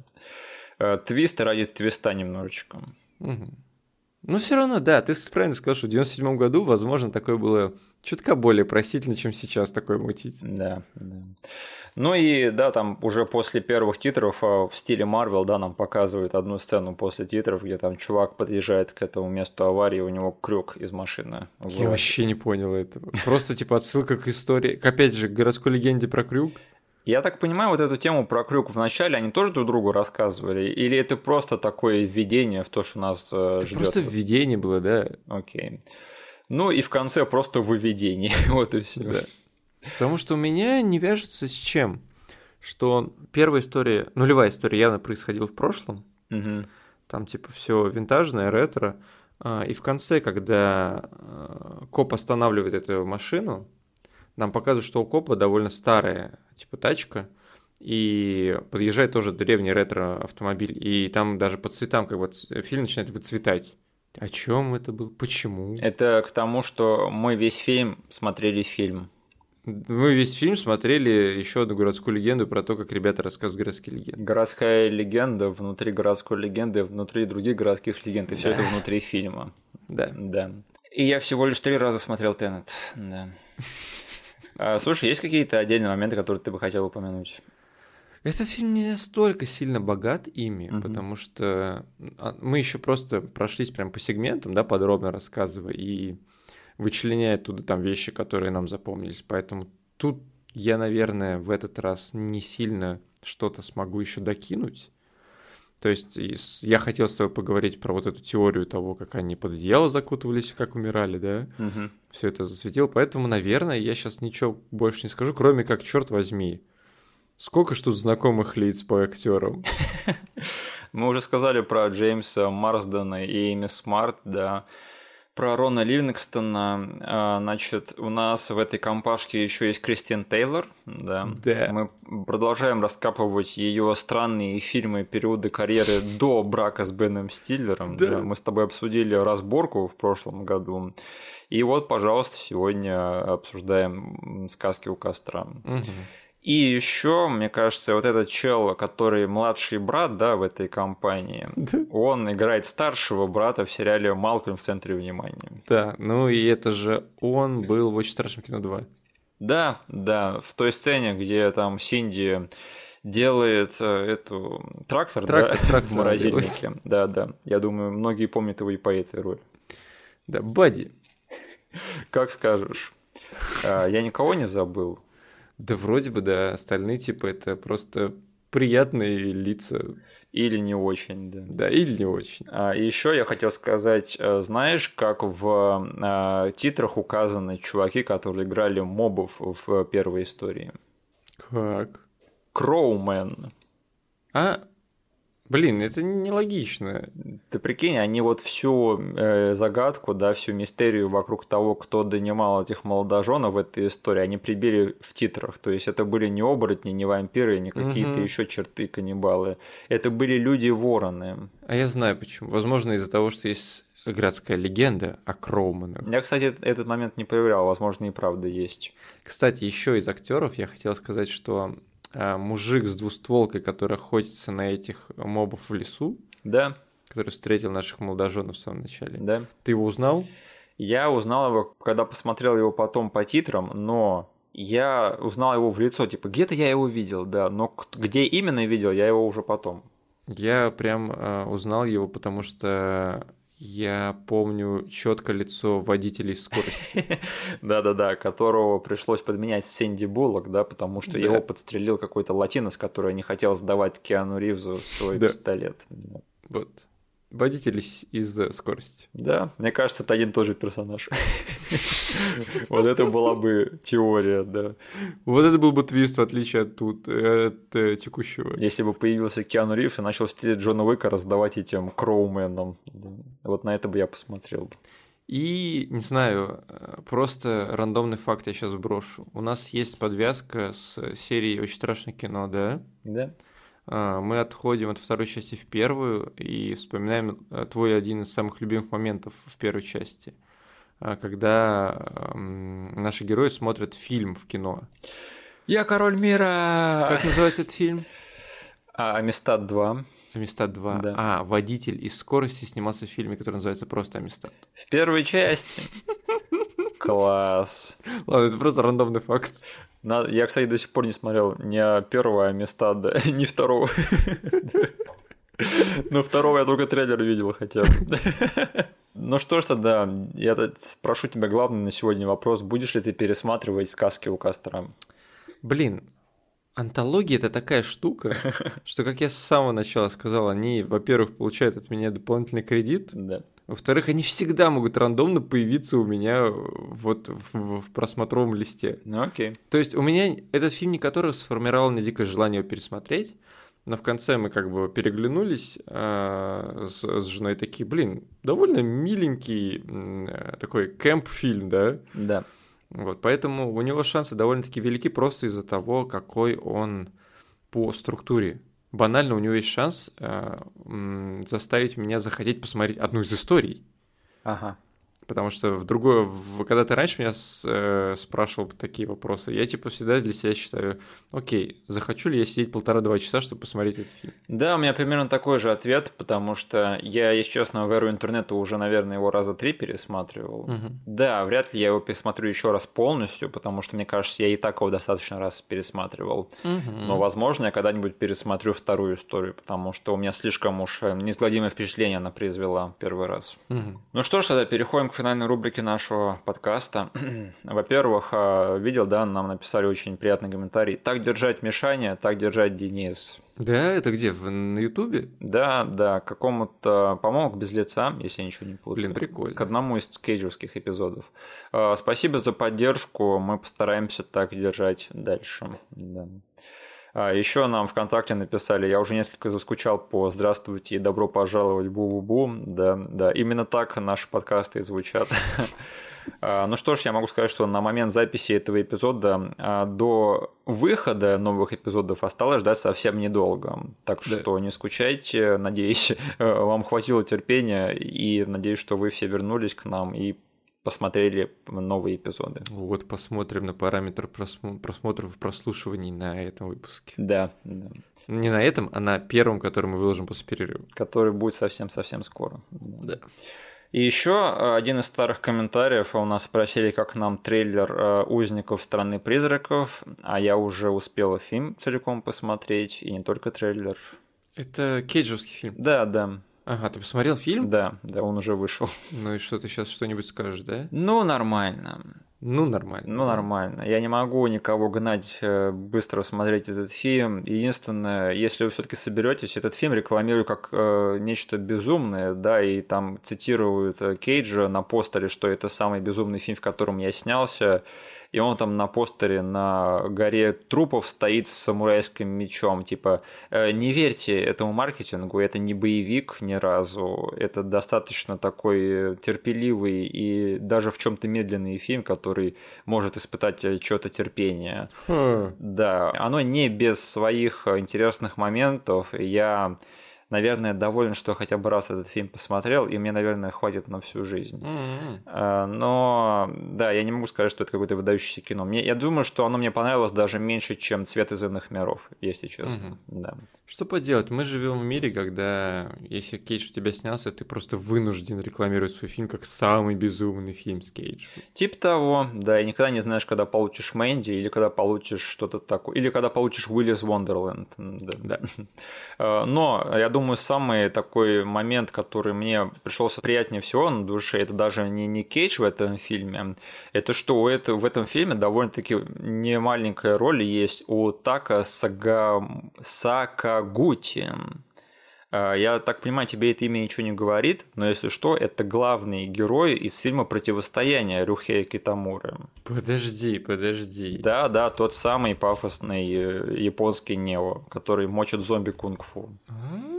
Э, Твист ради твиста немножечко. Мгм. Ну, все равно, да, ты правильно сказал, что в 97 году, возможно, такое было чутка более простительно, чем сейчас такое мутить. Да, да. Ну и да, там уже после первых титров а, в стиле Марвел, да, нам показывают одну сцену после титров, где там чувак подъезжает к этому месту аварии, у него крюк из машины. Я вообще не понял этого. Просто, типа, отсылка к истории, к, опять же, к городской легенде про крюк. Я так понимаю, вот эту тему про крюк в начале они тоже друг другу рассказывали? Или это просто такое введение в то, что нас э, Это ждет? просто введение было, да. Окей. Ну и в конце просто выведение. вот и все. Да. Потому что у меня не вяжется с чем. Что первая история, нулевая история явно происходила в прошлом. Там типа все винтажное, ретро. А, И в конце, когда а, коп останавливает эту машину, нам показывают, что у копа довольно старая типа тачка, и подъезжает тоже древний ретро-автомобиль, и там даже по цветам как бы фильм начинает выцветать. О чем это был? Почему? Это к тому, что мы весь фильм смотрели фильм. Мы весь фильм смотрели еще одну городскую легенду про то, как ребята рассказывают городские легенды. Городская легенда внутри городской легенды, внутри других городских легенд, и все Да. это внутри фильма. Да. Да. И я всего лишь три раза смотрел Теннет. Да. А, слушай, есть какие-то отдельные моменты, которые ты бы хотел упомянуть? Этот фильм не настолько сильно богат ими, Мгм. потому что а, мы еще просто прошлись прям по сегментам, да, подробно рассказывая и вычленяя оттуда там вещи, которые нам запомнились. Поэтому тут я, наверное, в этот раз не сильно что-то смогу еще докинуть. То есть я хотел с тобой поговорить про вот эту теорию того, как они под одеяло закутывались, как умирали, да? Мгм. все это засветил. Поэтому, наверное, я сейчас ничего больше не скажу, кроме как, черт возьми, сколько ж тут знакомых лиц по актерам. Мы уже сказали про Джеймса Марсдена и Эми Смарт, да. Про Рона Ливингстона. А, Значит, у нас в этой компашке еще есть Кристин Тейлор, да. Да. Мы продолжаем раскапывать ее странные фильмы периода карьеры до брака с Беном Стиллером. Да. Мы с тобой обсудили разборку в прошлом году. И вот, пожалуйста, сегодня обсуждаем сказки у костра. Мгм. И еще, мне кажется, вот этот чел, который младший брат, да, в этой компании, он играет старшего брата в сериале «Малкольм в центре внимания». Да, ну и это же он был в «Очень страшном кино 2». Да, да, в той сцене, где там Синди делает э, эту трактор, Трактор- да, трактор в морозильнике. Да, да. Я думаю, многие помнят его и по этой роли. Да, Бадди. Как скажешь. А, Я никого не забыл. Да вроде бы, да, остальные типа это просто приятные лица, Или не очень, да. да, или не очень. А, и еще я хотел сказать, э, знаешь, как в э, титрах указаны чуваки, которые играли мобов в первой истории? Как? Кроумен. А, блин, это нелогично. Ты прикинь, они вот всю э, загадку, да, всю мистерию вокруг того, кто донимал этих молодоженов в этой истории, они прибили в титрах. То есть это были не оборотни, не вампиры, не какие-то Мгм. еще черты каннибалы. Это были люди-вороны. А я знаю почему. Возможно, из-за того, что есть городская легенда о Кроуманах. Я, кстати, этот момент не проверял, возможно, и правда есть. Кстати, еще из актеров я хотел сказать, что мужик с двустволкой, который охотится на этих мобов в лесу, Да, который встретил наших молодоженов в самом начале. да. Ты его узнал? Я узнал его, когда посмотрел его потом по титрам, но я узнал его в лицо, типа, где-то я его видел, да, но где именно видел, я его уже потом. Я прям э, узнал его, потому что я помню четко лицо водителей скорости. Да-да-да, которого пришлось подменять Сэнди Буллок, да, потому что его подстрелил какой-то латинос, который не хотел сдавать Киану Ривзу свой пистолет. Вот водитель из скорости. Да, мне кажется, это один и тот же персонаж. Вот это была бы теория, да. Вот это был бы твист, в отличие от тут, от э, текущего. Если бы появился Киану Ривз и начал стилить Джона Уика раздавать этим кроуменам. Вот на это бы я посмотрел. И, не знаю, э, просто рандомный факт я сейчас брошу. У нас есть подвязка с серией «Очень страшное кино», да? Да. А, мы отходим от второй части в первую и вспоминаем э, твой один из самых любимых моментов в первой части, а, когда наши герои смотрят фильм в кино. Я король мира! Как называется этот фильм? А, Амистад 2. Амистад 2. Да. А, водитель из скорости снимался в фильме, который называется просто Амистад. В первой части. Класс. Ладно, это просто рандомный факт. Я, кстати, до сих пор не смотрел ни первого места, да, ни второго. Но второго я только трейлер видел хотя бы. Ну что ж тогда, я спрошу тебя главный на сегодня вопрос. Будешь ли ты пересматривать сказки у Кастера? Блин, антология это такая штука, что, как я с самого начала сказал, они, во-первых, получают от меня дополнительный кредит, да. Во-вторых, они всегда могут рандомно появиться у меня вот в, в просмотровом листе. Ну, окей. То есть у меня этот фильм не который сформировал мне дикое желание его пересмотреть, но в конце мы как бы переглянулись э, с, с женой такие, блин, довольно миленький такой кэмп-фильм, да? Да. Вот, поэтому у него шансы довольно-таки велики просто из-за того, какой он по структуре банально у него есть шанс э, заставить меня захотеть посмотреть одну из историй. Ага. Потому что в другое, в, когда ты раньше меня с, э, спрашивал такие вопросы, я типа всегда для себя считаю, окей, захочу ли я сидеть полтора-два часа, чтобы посмотреть этот фильм? Да, у меня примерно такой же ответ, потому что я, если честно, в эру интернета уже, наверное, его раза три пересматривал. Угу. Да, вряд ли я его пересмотрю еще раз полностью, потому что, мне кажется, я и так его достаточно раз пересматривал. Угу. Но, возможно, я когда-нибудь пересмотрю вторую историю, потому что у меня слишком уж э, неизгладимое впечатление она произвела первый раз. Угу. Ну что ж, тогда переходим к финальной рубрике нашего подкаста. Во-первых, а, видел, да, нам написали очень приятный комментарий. Так держать Мишаня, так держать Денис. Да, это где? В, на Ютубе? Да, да, какому-то, по-моему, без лица, если я ничего не путаю. Блин, прикольно. К одному из кейджевских эпизодов. А, спасибо за поддержку, мы постараемся так держать дальше. Да. А, еще нам ВКонтакте написали, я уже несколько заскучал по «Здравствуйте и добро пожаловать, бу-бу-бу». Да, да, именно так наши подкасты и звучат. А, ну что ж, я могу сказать, что на момент записи этого эпизода а, до выхода новых эпизодов осталось ждать совсем недолго. Так да. что не скучайте. Надеюсь, вам хватило терпения и надеюсь, что вы все вернулись к нам и посмотрели новые эпизоды. Вот посмотрим на параметр просмо- просмотров и прослушиваний на этом выпуске. Да, да. Не на этом, а на первом, который мы выложим после перерыва. Который будет совсем-совсем скоро. Да. И еще э, один из старых комментариев у нас спросили, как нам трейлер э, «Узников страны призраков», а я уже успел фильм целиком посмотреть, и не только трейлер. Это кейджевский фильм? Да, да. Ага, ты посмотрел фильм? Да, да, он уже вышел. Ну и что, ты сейчас что-нибудь скажешь, да? Ну, нормально. Ну, нормально. Ну, нормально. Я не могу никого гнать э, быстро смотреть этот фильм. Единственное, если вы все-таки соберетесь, этот фильм рекламирую как э, нечто безумное, да, и там цитируют э, Кейджа на постере, что это самый безумный фильм, в котором я снялся и он там на постере на горе трупов стоит с самурайским мечом. Типа, «Э, не верьте этому маркетингу, это не боевик ни разу, это достаточно такой терпеливый и даже в чем-то медленный фильм, который может испытать что-то терпение. Хм. Да, оно не без своих интересных моментов. Я наверное, доволен, что хотя бы раз этот фильм посмотрел, и мне, наверное, хватит на всю жизнь. Mm-hmm. Но, да, я не могу сказать, что это какое-то выдающееся кино. Мне, я думаю, что оно мне понравилось даже меньше, чем «Цвет из иных миров», если честно. Mm-hmm. Да. Что поделать, мы живем в мире, когда, если Кейдж у тебя снялся, ты просто вынужден рекламировать свой фильм как самый безумный фильм с Кейджем. Типа того, да, и никогда не знаешь, когда получишь Мэнди, или когда получишь что-то такое, или когда получишь Уиллис Вондерленд. Да. да. Э, но я думаю, самый такой момент, который мне пришелся приятнее всего на душе, это даже не, не Кейдж в этом фильме, это что у этого, в этом фильме довольно-таки не маленькая роль есть у Така Сага... Сакагути. Э, я так понимаю, тебе это имя ничего не говорит, но если что, это главный герой из фильма «Противостояние» Рюхея Китамуры. Подожди, подожди. Да, да, тот самый пафосный э, японский Нео, который мочит зомби кунг-фу. А-а-а.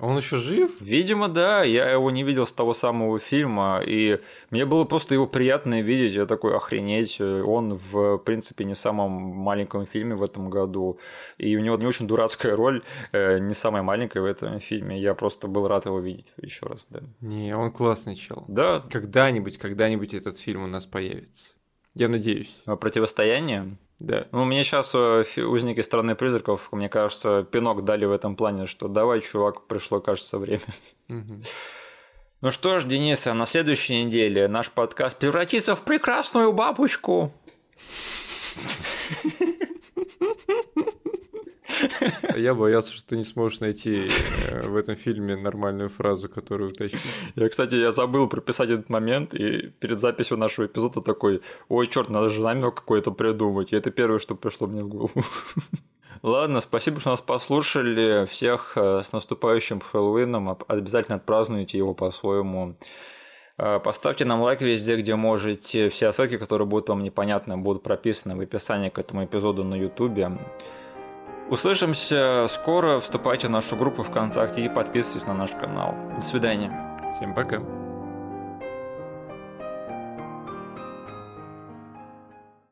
Он еще жив? Видимо, да. Я его не видел с того самого фильма, и мне было просто его приятно видеть. Я такой, охренеть. Он, в принципе, не самом маленьком фильме в этом году, и у него не очень дурацкая роль, э, не самая маленькая в этом фильме. Я просто был рад его видеть еще раз, да. Не, он классный чел. Да. Когда-нибудь, когда-нибудь этот фильм у нас появится. Я надеюсь. Противостояние? Да. Ну, мне сейчас э, узники страны призраков, мне кажется, пинок дали в этом плане, что давай, чувак, пришло, кажется, время. Ну что ж, Денис, а на следующей неделе наш подкаст превратится в прекрасную бабочку. Я боялся, что ты не сможешь найти э, в этом фильме нормальную фразу, которую уточнить. Я, кстати, я забыл прописать этот момент, и перед записью нашего эпизода такой, ой, черт, надо же намек какой-то придумать. И это первое, что пришло мне в голову. Ладно, спасибо, что нас послушали. Всех э, с наступающим Хэллоуином. Обязательно отпразднуйте его по-своему. Э, поставьте нам лайк везде, где можете. Все ссылки, которые будут вам непонятны, будут прописаны в описании к этому эпизоду на YouTube. Услышимся скоро. Вступайте в нашу группу ВКонтакте и подписывайтесь на наш канал. До свидания. Всем пока.